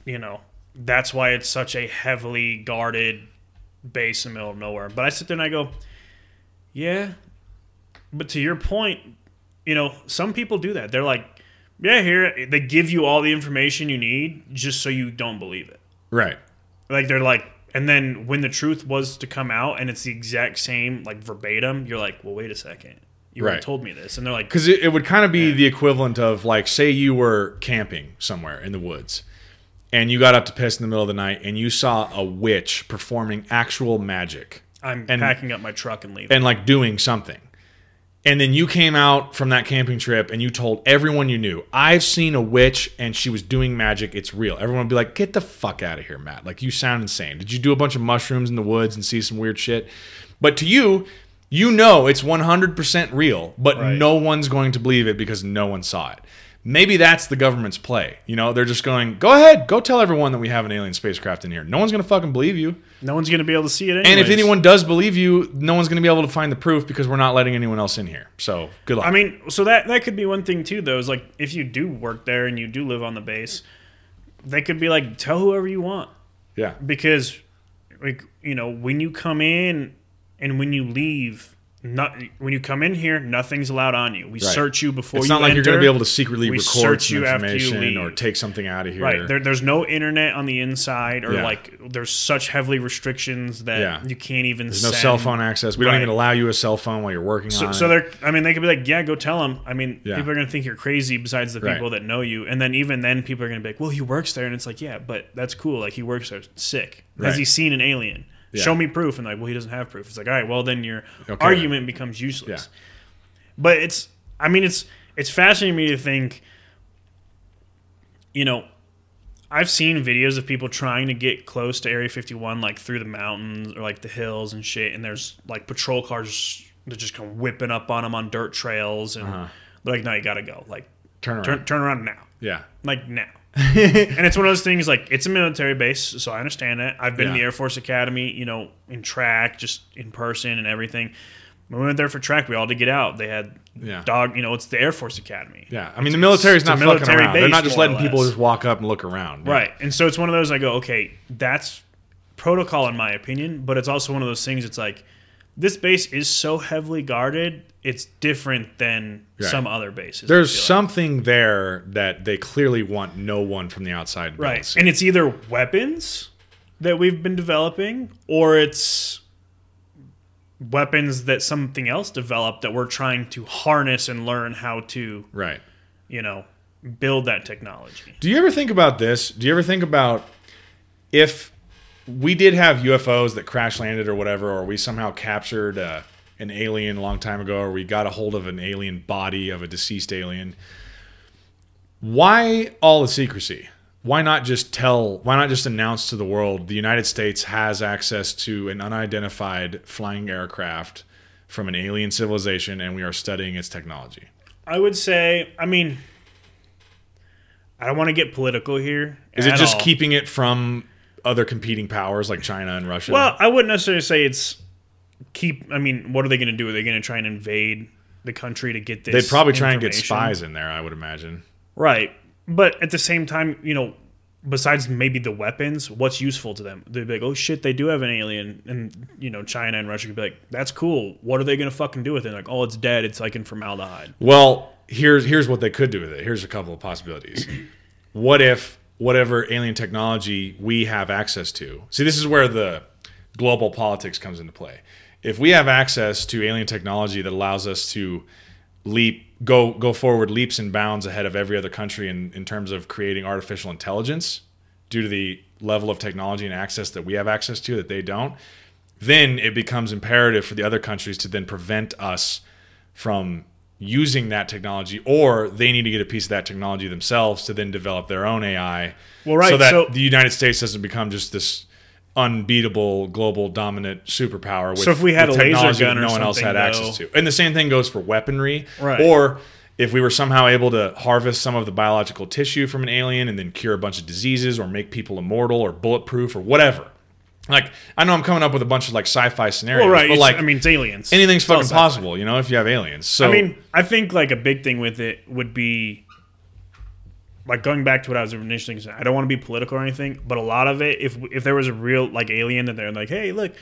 A: you know that's why it's such a heavily guarded base in the middle of nowhere. But I sit there and I go, yeah, but to your point, you know, some people do that. They're like, yeah, here they give you all the information you need just so you don't believe it.
B: Right.
A: Like they're like, and then when the truth was to come out and it's the exact same, like verbatim, you're like, well, wait a second, you
B: Right.
A: told me this, and they're like,
B: Because it, it would kind of be the equivalent of like, say you were camping somewhere in the woods, and you got up to piss in the middle of the night, and you saw a witch performing actual magic
A: I'm
B: and-
A: packing up my truck and leaving.
B: and like doing something. And then you came out from that camping trip and you told everyone you knew, I've seen a witch and she was doing magic. It's real. Everyone would be like, get the fuck out of here, Matt. Like, you sound insane. Did you do a bunch of mushrooms in the woods and see some weird shit? But to you, you know it's 100% real, but
A: Right.
B: no one's going to believe it because no one saw it. Maybe that's the government's play. You know, they're just going, go ahead, go tell everyone that we have an alien spacecraft in here. No one's going to fucking believe you.
A: No one's gonna be able to see it. Anyways.
B: And if anyone does believe you, no one's going to be able to find the proof because we're not letting anyone else in here. So good luck.
A: I mean, so that that could be one thing too, though. Is like if you do work there and you do live on the base, they could be like, tell whoever you want
B: yeah,
A: because, like you know, when you come in and when you leave, not when you come in here, nothing's allowed on you. We
B: Right.
A: search you before you
B: it's
A: you
B: not like you're going to be able to secretly
A: we
B: record some
A: you after you
B: information or take something out of here.
A: Right. There, there's no internet on the inside, or
B: Yeah.
A: like there's such heavily restrictions that
B: Yeah.
A: you can't even.
B: There's no cell phone access. We don't even allow you a cell phone while you're working
A: So,
B: on
A: so
B: it.
A: they're. I mean, they could be like, "Yeah, go tell them." I mean,
B: Yeah.
A: people are gonna think you're crazy. Besides the
B: Right.
A: people that know you, and then even then, people are gonna be like, "Well, he works there," and it's like, "Yeah, but that's cool. Like he works there. Sick.
B: Right.
A: Has he seen an alien?
B: Yeah.
A: Show me proof." And like, well, he doesn't have proof. It's like, all right, well, then your
B: Okay.
A: argument becomes useless.
B: Yeah.
A: But it's. I mean, it's it's fascinating to me to think. You know, I've seen videos of people trying to get close to Area 51, like through the mountains or like the hills and shit. And there's like patrol cars that just come whipping up on them on dirt trails. And
B: Uh-huh.
A: they're like, no, you got to go. Like,
B: Turn around.
A: turn, turn around now.
B: yeah.
A: Like, now. and it's one of those things like it's a military base, so I understand that. I've been in the Air Force Academy, you know, in track, just in person and everything. When we went there for track, we all did get out. They had
B: Yeah.
A: dog, you know, it's the Air Force Academy.
B: Yeah. I mean, the military's
A: it's
B: not fucking
A: military
B: around. They're not just letting people just walk up and look around. Yeah.
A: Right. And so it's one of those I go, okay, that's protocol in my opinion, but it's also one of those things it's like this base is so heavily guarded, it's different than
B: Right.
A: some other bases.
B: There's
A: feel like.
B: something there that they clearly want no one from the outside.
A: Right. And it's either weapons that we've been developing or it's weapons that something else developed that we're trying to harness and learn how to,
B: right.
A: you know, build that technology.
B: Do you ever think about this? Do you ever think about if we did have UFOs that crash landed or whatever, or we somehow captured uh, an alien a long time ago, or we got a hold of an alien body of a deceased alien? Why all the secrecy? Why not just tell? Why not just announce to the world the United States has access to an unidentified flying aircraft from an alien civilization, and we are studying its technology?
A: I would say, I mean, I don't want to get political here.
B: Is it just
A: all.
B: keeping it from other competing powers like China and Russia?
A: Well, I wouldn't necessarily say it's keep. I mean, what are they going to do? Are they going to try and invade the country to get this?
B: they'd probably try and get spies in there. I would imagine.
A: right? But at the same time, you know, besides maybe the weapons, what's useful to them? They'd be like, "Oh shit, they do have an alien," and you know, China and Russia could be like, "That's cool. What are they going to fucking do with it?" Like, "Oh, it's dead. It's like in formaldehyde."
B: Well, here's here's what they could do with it. Here's a couple of possibilities. what if whatever alien technology we have access to? See, this is where the global politics comes into play. If we have access to alien technology that allows us to leap go go forward leaps and bounds ahead of every other country in, in terms of creating artificial intelligence due to the level of technology and access that we have access to that they don't, then it becomes imperative for the other countries to then prevent us from using that technology or they need to get a piece of that technology themselves to then develop their own AI.
A: Well, right,
B: So that
A: so-
B: the United States doesn't become just this unbeatable global dominant superpower with,
A: So if we had a laser gun
B: no one else had
A: something,
B: access to. And the same thing goes for weaponry.
A: Right.
B: Or if we were somehow able to harvest some of the biological tissue from an alien and then cure a bunch of diseases or make people immortal or bulletproof or whatever. Like I know I'm coming up with a bunch of like sci-fi scenarios,
A: Well, right.
B: but like
A: I mean, it's aliens.
B: anything's
A: It's
B: fucking possible, you know, if you have aliens. So
A: I mean, I think like a big thing with it would be like going back to what I was initially saying. I don't want to be political or anything, but a lot of it, if if there was a real like alien that they're like, hey, look,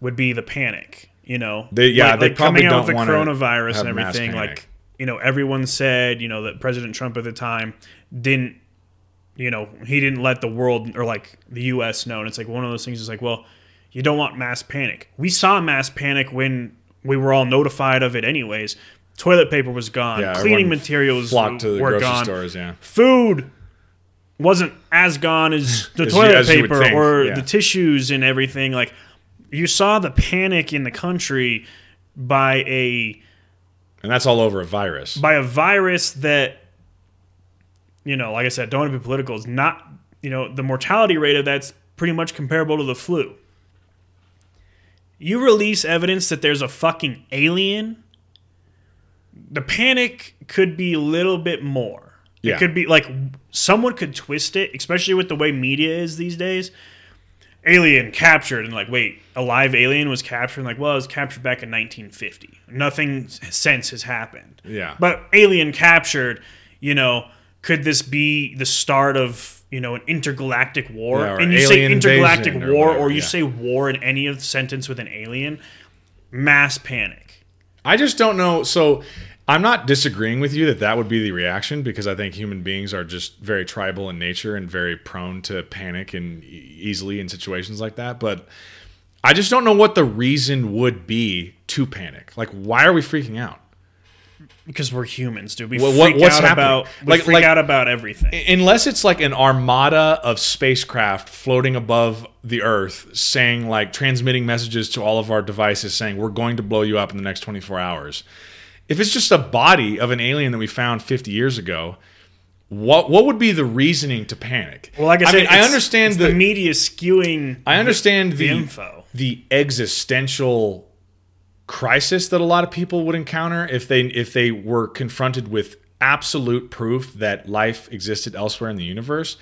A: would be the panic. You know,
B: They- yeah,
A: like,
B: they
A: like
B: probably
A: coming out
B: don't
A: with the coronavirus and everything. Like, you know, everyone said, you know, that President Trump at the time didn't, you know, he didn't let the world or like the U.S. know. And it's like one of those things. Is like, well, you don't want mass panic. We saw mass panic when we were all notified of it, anyways. Toilet paper was gone.
B: yeah,
A: Cleaning materials
B: flocked to the
A: were
B: grocery
A: gone.
B: stores, yeah.
A: Food wasn't as gone as the
B: As
A: toilet
B: you would
A: paper or
B: yeah.
A: the tissues and everything. Like you saw the panic in the country by a
B: And that's all over a virus.
A: by a virus that you know, like I said, don't want to be political. Is not you know the mortality rate of that's pretty much comparable to the flu. You release evidence that there's a fucking alien. The panic could be a little bit more.
B: Yeah.
A: It could be like someone could twist it, especially with the way media is these days. Alien captured, and like, wait, a live alien was captured. And like, well, it was captured back in 1950. Nothing since has happened.
B: Yeah.
A: But alien captured, you know, could this be the start of you know an intergalactic war?
B: Yeah,
A: and you say intergalactic
B: invasion or
A: war,
B: whatever,
A: or you
B: yeah.
A: say war in any of the sentence with an alien, mass panic.
B: I just don't know. So I'm not disagreeing with you that that would be the reaction because I think human beings are just very tribal in nature and very prone to panic and easily in situations like that. But I just don't know what the reason would be to panic. Like, why are we freaking out?
A: Because we're humans, dude. We
B: Well,
A: freak
B: what's
A: out
B: happening?
A: about we
B: Like-
A: freak
B: like-
A: out about everything.
B: unless it's like an armada of spacecraft floating above the earth saying like transmitting messages to all of our devices saying we're going to blow you up in the next 24 hours if it's just a body of an alien that we found 50 years ago what what would be the reasoning to panic
A: well, like I,
B: I
A: said,
B: mean, I understand the,
A: the media skewing.
B: I understand the,
A: the info.
B: the existential crisis that a lot of people would encounter if they if they were confronted with absolute proof that life existed elsewhere in the universe.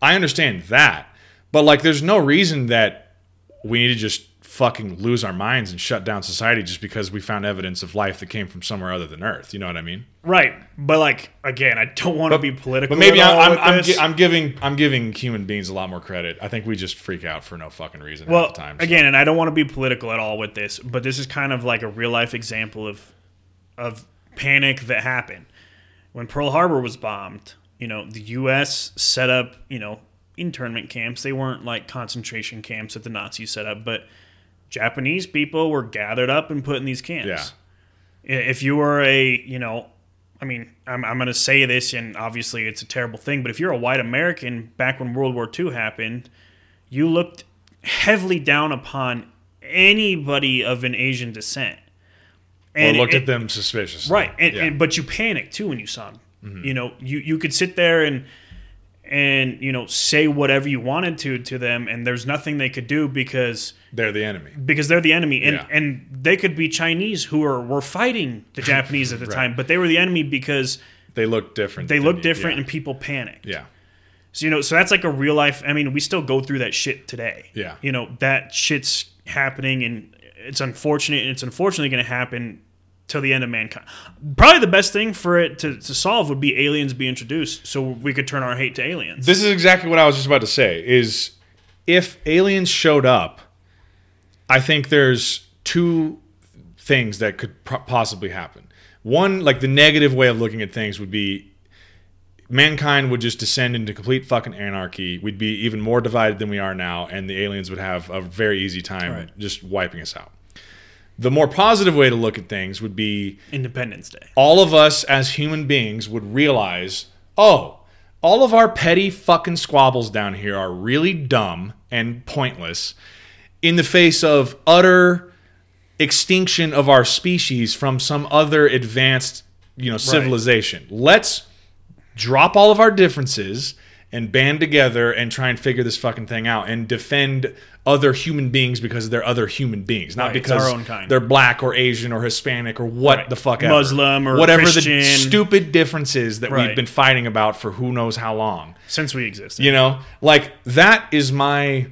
B: I understand that. But like there's no reason that we need to just fucking lose our minds and shut down society just because we found evidence of life that came from somewhere other than Earth. You know what I mean?
A: Right, but like again, I don't want to be political.
B: But maybe I'm, I'm, I'm,
A: this.
B: gi- I'm giving I'm giving human beings a lot more credit. I think we just freak out for no fucking reason
A: well,
B: half the time. so.
A: again, and I don't want to be political at all with this, but this is kind of like a real life example of of panic that happened when Pearl Harbor was bombed. You know, the U.S. set up you know internment camps. They weren't like concentration camps that the Nazis set up, but Japanese people were gathered up and put in these camps.
B: Yeah.
A: if you were a you know i mean i'm, I'm going to say this and obviously it's a terrible thing but if you're a white american back when world war ii happened you looked heavily down upon anybody of an asian descent
B: or
A: and
B: looked
A: it-
B: at them suspiciously.
A: right and,
B: Yeah. Mm-hmm.
A: and but you panicked too when you saw them you know you, you could sit there and and you know say whatever you wanted to to them and there's nothing they could do because
B: They're the enemy.
A: because they're the enemy and
B: Yeah.
A: and they could be chinese who are were fighting the japanese at the time but they were the enemy because
B: They look different.
A: they look different
B: Yeah.
A: and people panicked
B: yeah.
A: so you know so that's like a real life i mean we still go through that shit today
B: Yeah.
A: you know that shit's happening and it's unfortunate and it's unfortunately going to happen till the end of mankind probably the best thing for it to, to solve would be aliens be introduced so we could turn our hate to aliens
B: This is exactly what I was just about to say. Is if aliens showed up, I think there's two things that could pro- possibly happen. One, like the negative way of looking at things would be mankind would just descend into complete fucking anarchy. We'd be even more divided than we are now, and the aliens would have a very easy time
A: Right.
B: just wiping us out. The more positive way to look at things would be
A: independence day
B: all of us as human beings would realize, oh, all of our petty fucking squabbles down here are really dumb and pointless in the face of utter extinction of our species from some other advanced, you know, civilization. Let's drop all of our differences and band together and try and figure this fucking thing out and defend other human beings because they're other human beings, not
A: Right,
B: because they're black or Asian or Hispanic or what
A: Right.
B: the fuck ever.
A: Muslim or
B: whatever
A: Christian.
B: the stupid differences that we've been fighting about for who knows how long.
A: Since we exist.
B: You know, like that is my,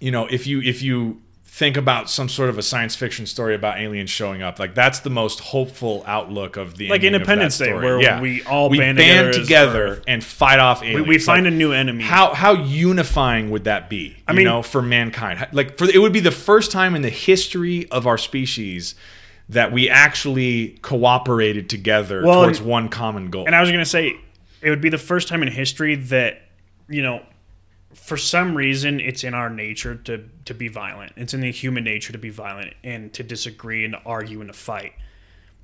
B: you know, if you if you think about some sort of a science fiction story about aliens showing up, like that's the most hopeful outlook of the
A: Like Independence Day, where we all
B: we
A: band
B: band
A: together
B: together and fight off
A: we,
B: aliens.
A: we find
B: Like,
A: a new enemy.
B: how how unifying would that be? I
A: mean-
B: know, for mankind, like for it would be the first time in the history of our species that we actually cooperated together
A: Well,
B: towards one common goal.
A: And I was going to say, it would be the first time in history that, you know, for some reason, it's in our nature to, to be violent. It's in the human nature to be violent and to disagree and to argue and to fight.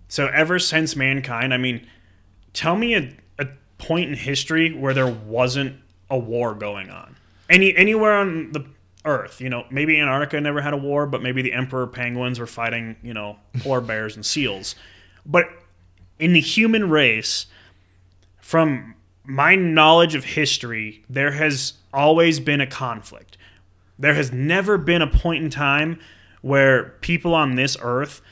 A: So, ever since mankind, I mean, tell me a, a point in history where there wasn't a war going on. Any Anywhere on the earth, you know, maybe Antarctica never had a war, but maybe the emperor penguins were fighting, you know, polar bears and seals. But in the human race, from my knowledge of history, there has always been a conflict. There has never been a point in time where people on this earth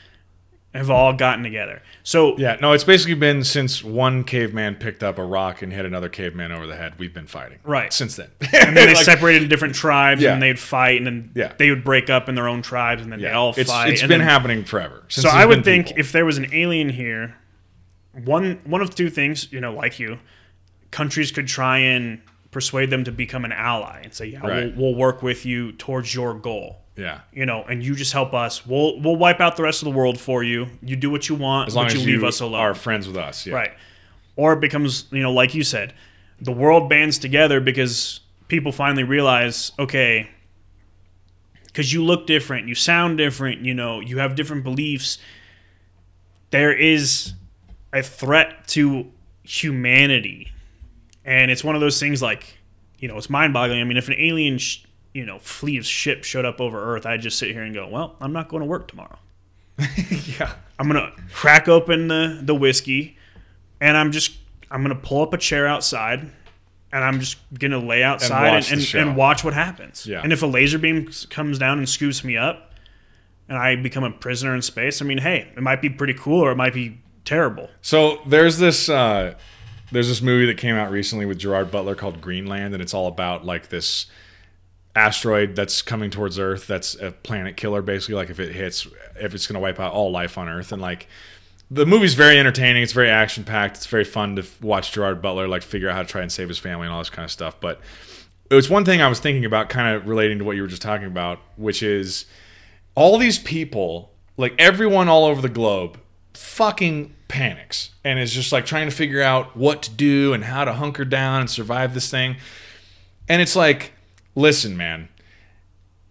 A: have all gotten together. So
B: yeah, no, it's basically been since one caveman picked up a rock and hit another caveman over the head. We've been fighting
A: Right.
B: since then.
A: and then they
B: Like,
A: separated into different tribes
B: Yeah.
A: and they'd fight and then
B: Yeah.
A: they would break up in their own tribes and then they all
B: it's,
A: fight.
B: it's
A: and
B: been
A: then-
B: happening forever.
A: So I would think
B: people.
A: if there was an alien here, one one of two things, you know, like you, countries could try and persuade them to become an ally and say, "Yeah,
B: Right.
A: we'll, we'll work with you towards your goal."
B: yeah,
A: You know, and you just help us. We'll we'll wipe out the rest of the world for you. You do what you want,
B: as long
A: but
B: as
A: you leave us alone.
B: are friends with us, yeah.
A: Right. Or it becomes, you know, like you said, the world bands together because people finally realize, okay, because you look different, you sound different, you know, you have different beliefs. There is a threat to humanity. And it's one of those things like, you know, it's mind boggling. I mean, if an alien, sh- you know, fleet of ship showed up over Earth, I'd just sit here and go, well, I'm not going to work tomorrow.
B: yeah.
A: I'm gonna crack open the the whiskey, and I'm just I'm gonna pull up a chair outside, and I'm just gonna lay outside
B: watch
A: and, and, and watch what happens.
B: Yeah.
A: And if a laser beam comes down and scoops me up, and I become a prisoner in space, I mean, hey, it might be pretty cool or it might be terrible.
B: So there's this uh, there's this movie that came out recently with Gerard Butler called Greenland, and it's all about like this asteroid that's coming towards Earth. That's a planet killer, basically. Like if it hits, if it's going to wipe out all life on Earth, and like the movie's very entertaining. It's very action packed. It's very fun to watch Gerard Butler like figure out how to try and save his family and all this kind of stuff. But it was one thing I was thinking about, kind of relating to what you were just talking about, which is all these people, like everyone all over the globe, fucking panics and is just like trying to figure out what to do and how to hunker down and survive this thing. And it's like, listen, man,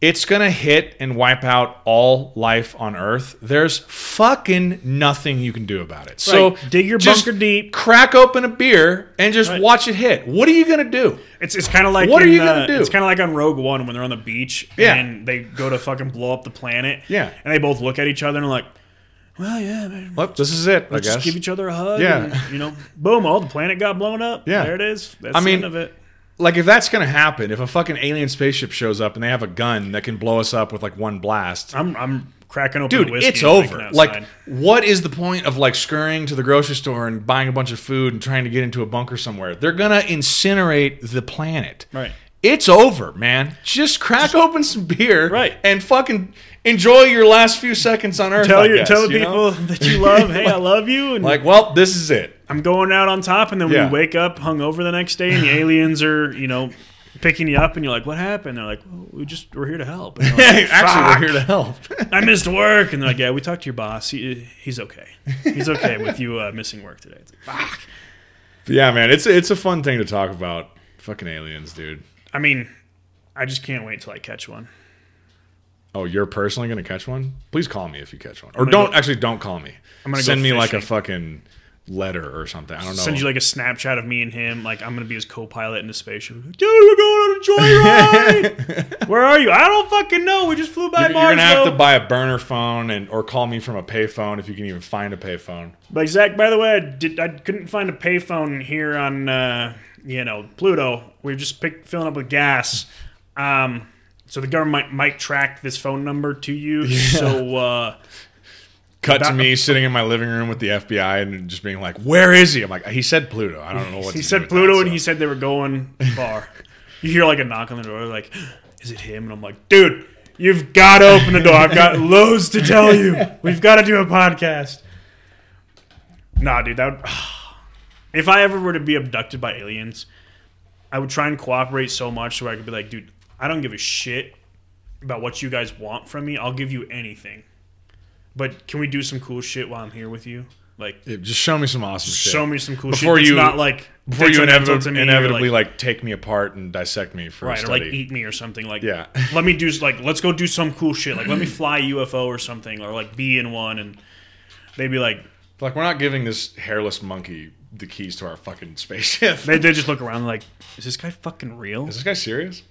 B: it's going to hit and wipe out all life on Earth. There's fucking nothing you can do about it. So
A: Dig your bunker deep.
B: Crack open a beer and just
A: Right.
B: watch it hit. What are you going to do?
A: It's, it's kind of like
B: What are you gonna
A: uh,
B: do?
A: It's kind of like on Rogue One when they're on the beach
B: Yeah.
A: and they go to fucking blow up the planet.
B: Yeah.
A: and they both look at each other and are like, "Well, yeah, man,
B: Well, this is it, I
A: Let's
B: guess.
A: just give each other a hug.
B: Yeah.
A: and, you know, boom, all the planet got blown up.
B: Yeah.
A: there it is. That's
B: I
A: the
B: mean,
A: end of it.
B: like if that's gonna happen, if a fucking alien spaceship shows up and they have a gun that can blow us up with like one blast,
A: I'm I'm cracking open
B: dude, it's over. Like, what is the point of like scurrying to the grocery store and buying a bunch of food and trying to get into a bunker somewhere? They're gonna incinerate the planet.
A: Right.
B: It's over, man. Just crack open some beer,
A: Right.
B: and fucking enjoy your last few seconds on Earth.
A: tell your
B: guess,
A: tell the
B: you
A: people
B: know?
A: that you love, hey, I love you, and
B: like, well, this is it.
A: I'm going out on top. And then
B: Yeah.
A: we wake up hungover the next day, and the aliens are you know picking you up, and you're like, what happened? They're like, well, we just we're here to help. Like,
B: Actually, we're here to help.
A: I missed work, and they're like, yeah, we talked to your boss. He, he's okay. He's okay with you uh, missing work today. It's like, fuck.
B: yeah, man, it's it's a fun thing to talk about. Fucking aliens, dude.
A: I mean, I just can't wait till I catch one.
B: Oh, you're personally gonna catch one? Please call me if you catch one, or don't
A: go-
B: actually don't call me.
A: I'm gonna
B: send
A: go
B: me like a fucking letter or something. I don't know.
A: Send you like a Snapchat of me and him. Like I'm gonna be his co-pilot in the spaceship. Dude, we're going on a joyride. Where are you? I don't fucking know. We just flew by
B: you're, you're
A: Mars.
B: gonna have to buy a burner phone and or call me from a payphone if you can even find a payphone.
A: Like Zach, by the way, I, did, I couldn't find a payphone here on uh, you know Pluto. We were just pick, filling up with gas. Um, so the government might, might track this phone number to you. So uh,
B: Cut to me sitting in my living room with the FBI and just being like, "Where is he?" I'm like, "He said Pluto. I don't know what."
A: he said Pluto,
B: that,
A: and
B: so.
A: he said they were going far. you hear like a knock on the door, like, "Is it him?" And I'm like, "Dude, you've got to open the door. I've got loads to tell you. We've got to do a podcast." Nah, dude, that. Would, if I ever were to be abducted by aliens, I would try and cooperate so much so I could be like, "Dude, I don't give a shit about what you guys want from me. I'll give you anything." But can we do some cool shit while I'm here with you? Like,
B: Yeah, just show me some awesome shit.
A: show me some cool
B: Before
A: shit.
B: You-
A: not like
B: before you inevitably,
A: me
B: inevitably
A: like,
B: like, take me apart and dissect me for a
A: right or like eat me or something. Like,
B: Yeah.
A: let me do like let's go do some cool shit. Like, let me fly a UFO or something, or like be in one, and they'd be like,
B: like we're not giving this hairless monkey the keys to our fucking spaceship.
A: they they just look around like, is this guy fucking real?
B: Is this guy serious?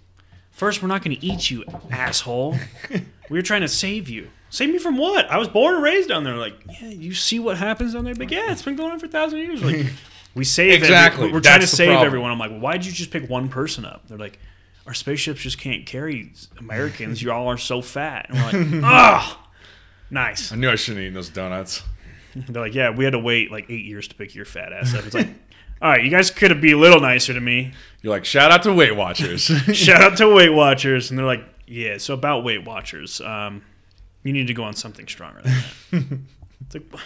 A: First, we're not going to eat you, asshole. we were trying to save you. Save me from what? I was born and raised down there. Like, yeah, you see what happens down there? Like, yeah, it's been going on for a thousand years. Like, we save every-
B: Exactly.
A: we're trying to
B: That's the
A: save
B: problem.
A: everyone. I'm like, well, why'd you just pick one person up? They're like, our spaceships just can't carry Americans. You all are so fat. And we're like, ah, nice.
B: I knew I shouldn't have eaten those donuts.
A: They're like, yeah, we had to wait like eight years to pick your fat ass up. It's like, all right, you guys could have be a little nicer to me.
B: You're like, shout out to Weight Watchers.
A: Shout out to Weight Watchers, and they're like, yeah. So about Weight Watchers, um, you need to go on something stronger than that. it's like,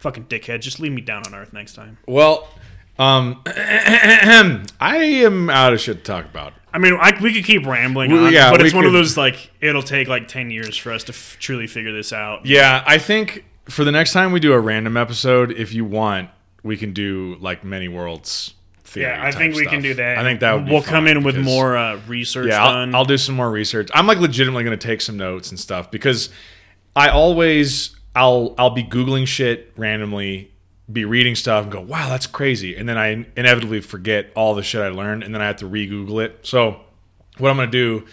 A: fucking dickhead, just leave me down on Earth next time.
B: well, um, I am out of shit to talk about.
A: I mean, I, we could keep rambling on,
B: yeah,
A: but it's one of those like it'll take like ten years for us to f- truly figure this out.
B: Yeah, I think for the next time we do a random episode, if you want, we can do like many worlds. Theory
A: Yeah, I think we can do that.
B: I think that would be
A: We'll come in with more uh, research
B: Yeah,
A: done.
B: I'll, I'll do some more research. I'm like legitimately going to take some notes and stuff because I always I'll I'll be googling shit randomly, be reading stuff and go, "Wow, that's crazy," and then I inevitably forget all the shit I learned, and then I have to re-Google it. So, what I'm going to do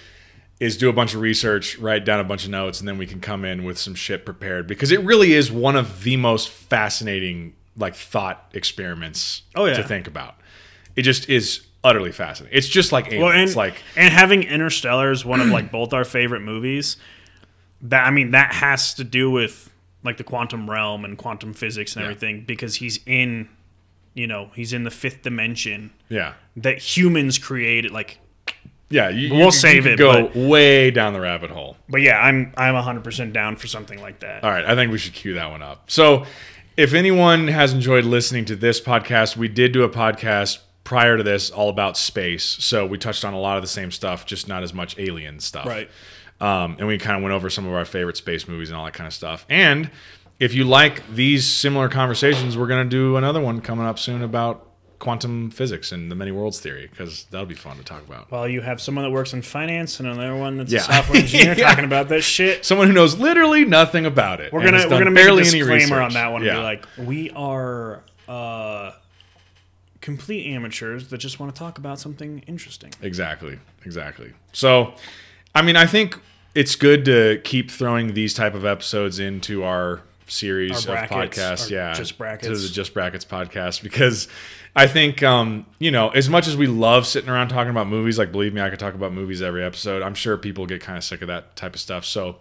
B: is do a bunch of research, write down a bunch of notes, and then we can come in with some shit prepared because it really is one of the most fascinating like thought experiments
A: Oh, yeah.
B: to think about. It just is utterly fascinating. It's just like aliens.
A: Well, and
B: like
A: and having Interstellar is one of like both our favorite movies. That I mean, that has to do with like the quantum realm and quantum physics and
B: Yeah.
A: everything because he's in, you know, he's in the fifth dimension
B: yeah.
A: that humans created. Like,
B: Yeah, you,
A: We'll
B: you- you
A: save
B: could
A: it,
B: Go
A: but-
B: way down the rabbit hole.
A: but yeah, I'm I'm 100 percent down for something like that.
B: All right, I think we should cue that one up. So, if anyone has enjoyed listening to this podcast, we did do a podcast prior to this all about space. So we touched on a lot of the same stuff, just not as much alien stuff.
A: Right.
B: Um, and we kind of went over some of our favorite space movies and all that kind of stuff. And if you like these similar conversations, we're going to do another one coming up soon about quantum physics and the many worlds theory because that'll be fun to talk about.
A: Well, you have someone that works in finance and another one that's
B: Yeah.
A: a software engineer
B: Yeah.
A: talking about this shit.
B: Someone who knows literally nothing about it.
A: We're gonna we're gonna make a
B: any
A: disclaimer on that one and
B: Yeah.
A: be like, we are uh, complete amateurs that just want to talk about something interesting.
B: Exactly. Exactly. So, I mean, I think it's good to keep throwing these type of episodes into our series
A: Our
B: of podcasts. Yeah,
A: Just brackets.
B: to the Just Brackets podcast because I think um, you know as much as we love sitting around talking about movies, like believe me, I could talk about movies every episode. I'm sure people get kind of sick of that type of stuff. So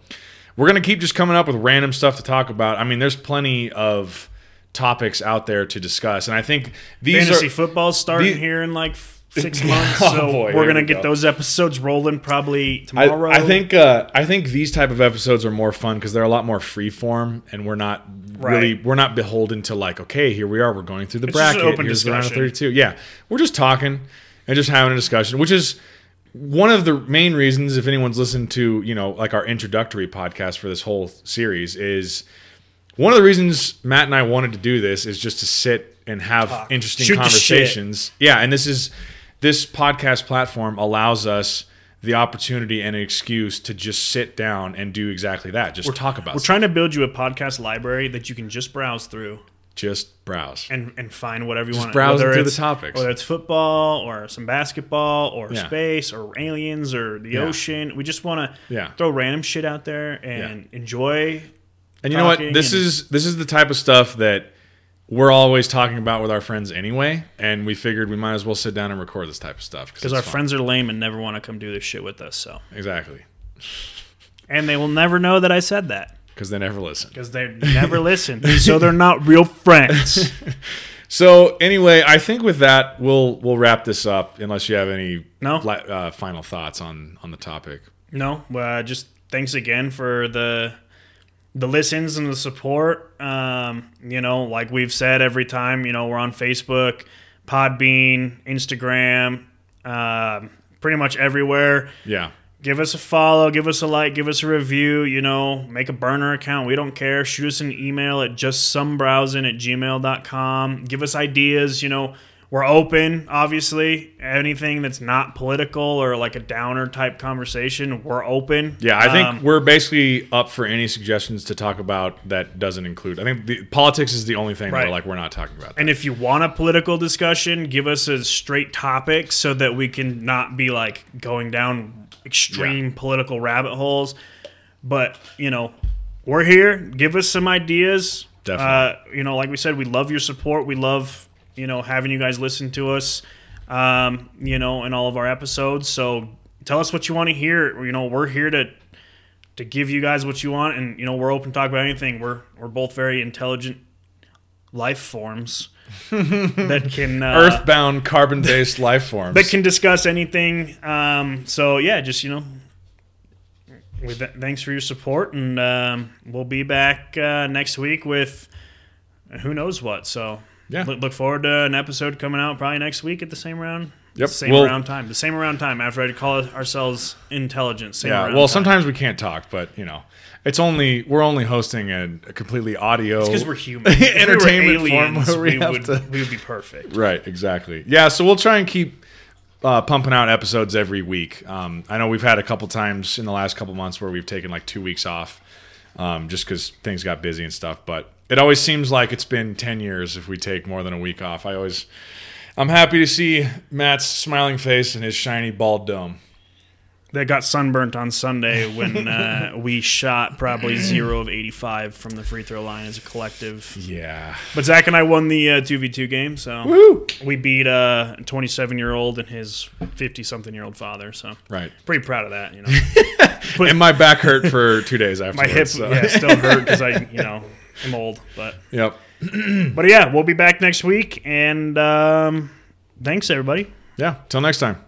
B: we're gonna keep just coming up with random stuff to talk about. I mean, there's plenty of topics out there to discuss, and I think these
A: Fantasy
B: are
A: football's starting here in like six months,
B: Oh,
A: so
B: boy,
A: we're gonna
B: we
A: get
B: go.
A: those episodes rolling probably
B: I,
A: tomorrow.
B: I think uh, I think these type of episodes are more fun because they're a lot more free form, and we're not really
A: Right.
B: we're not beholden to like okay here we are we're going through the
A: It's
B: bracket
A: open
B: here's the round of 32 yeah we're just talking and just having a discussion which is one of the main reasons if anyone's listened to you know like our introductory podcast for this whole series is one of the reasons Matt and I wanted to do this is just to sit and have
A: Talk.
B: interesting
A: Shoot
B: conversations yeah and this is this podcast platform allows us the opportunity and an excuse to just sit down and do exactly that just talk about
A: we're trying to build you a podcast library that you can just browse through
B: just browse.
A: and and find whatever you want.
B: browse
A: whether
B: through the topics.
A: Whether it's football or some basketball or
B: Yeah.
A: space or aliens or the
B: Yeah.
A: ocean, we just want to
B: Yeah.
A: throw random shit out there and enjoy.
B: And you know what? This is this is the type of stuff that we're always talking about with our friends anyway, and we figured we might as well sit down and record this type of stuff
A: Because our
B: fun.
A: friends are lame and never want to come do this shit with us. So,
B: exactly
A: and they will never know that I said that
B: because they never listen.
A: because they never listen. So they're not real friends.
B: So anyway, I think with that we'll we'll wrap this up. Unless you have any
A: No.
B: uh, final thoughts on on the topic.
A: No, uh, just thanks again for the the listens and the support. Um, you know, like we've said every time, you know, we're on Facebook, Podbean, Instagram, um, pretty much everywhere.
B: Yeah,
A: Give us a follow, give us a like, give us a review, you know, make a burner account. We don't care. Shoot us an email at justsombrowsing at gmail.com. Give us ideas, you know. We're open, obviously. Anything that's not political or like a downer type conversation, we're open.
B: yeah. I think
A: Um,
B: we're basically up for any suggestions to talk about that doesn't include. I think the, politics is the only thing
A: Right.
B: where like we're not talking about. That.
A: and if you want a political discussion, give us a straight topic so that we can not be like going down extreme political rabbit holes. But, you know, we're here. Give us some ideas.
B: Definitely.
A: Uh, you know, like we said, we love your support. We love, you know, having you guys listen to us, um, you know, in all of our episodes. So tell us what you want to hear. You know, we're here to to give you guys what you want and you know we're open to talk about anything we're we're both very intelligent life forms that can uh,
B: Earthbound carbon-based life forms.
A: that can discuss anything um, so yeah just you know with that, thanks for your support and um, we'll be back uh, next week with who knows what so
B: Yeah.
A: look, look forward to an episode coming out probably next week at the same round
B: Yep.
A: same
B: Well-
A: around time the same around time after i call ourselves intelligent same
B: yeah. Well,
A: time.
B: sometimes we can't talk, but you know, it's only we're only hosting a, a completely audio
A: because we're human If we
B: entertainment form where we,
A: we would
B: to.
A: we would be perfect
B: Right, exactly. Yeah, so we'll try and keep uh, pumping out episodes every week. Um, I know we've had a couple times in the last couple months where we've taken like two weeks off um, just because things got busy and stuff. But it always seems like it's been 10 years if we take more than a week off. I always, I'm happy to see Matt's smiling face and his shiny bald dome.
A: that got sunburnt on Sunday when uh, we shot probably zero of 85 from the free throw line as a collective.
B: Yeah.
A: But Zach and I won the uh, 2v2 game, so
B: Woo!
A: we beat a 27 year old and his 50 something year old father. So
B: Right.
A: pretty proud of that, you know.
B: And my back hurt for two days
A: after.
B: My
A: hip,
B: so-
A: yeah, still hurt because I, you know, am old. But
B: Yep.
A: but yeah, we'll be back next week, and um, thanks everybody.
B: Yeah. Till next time.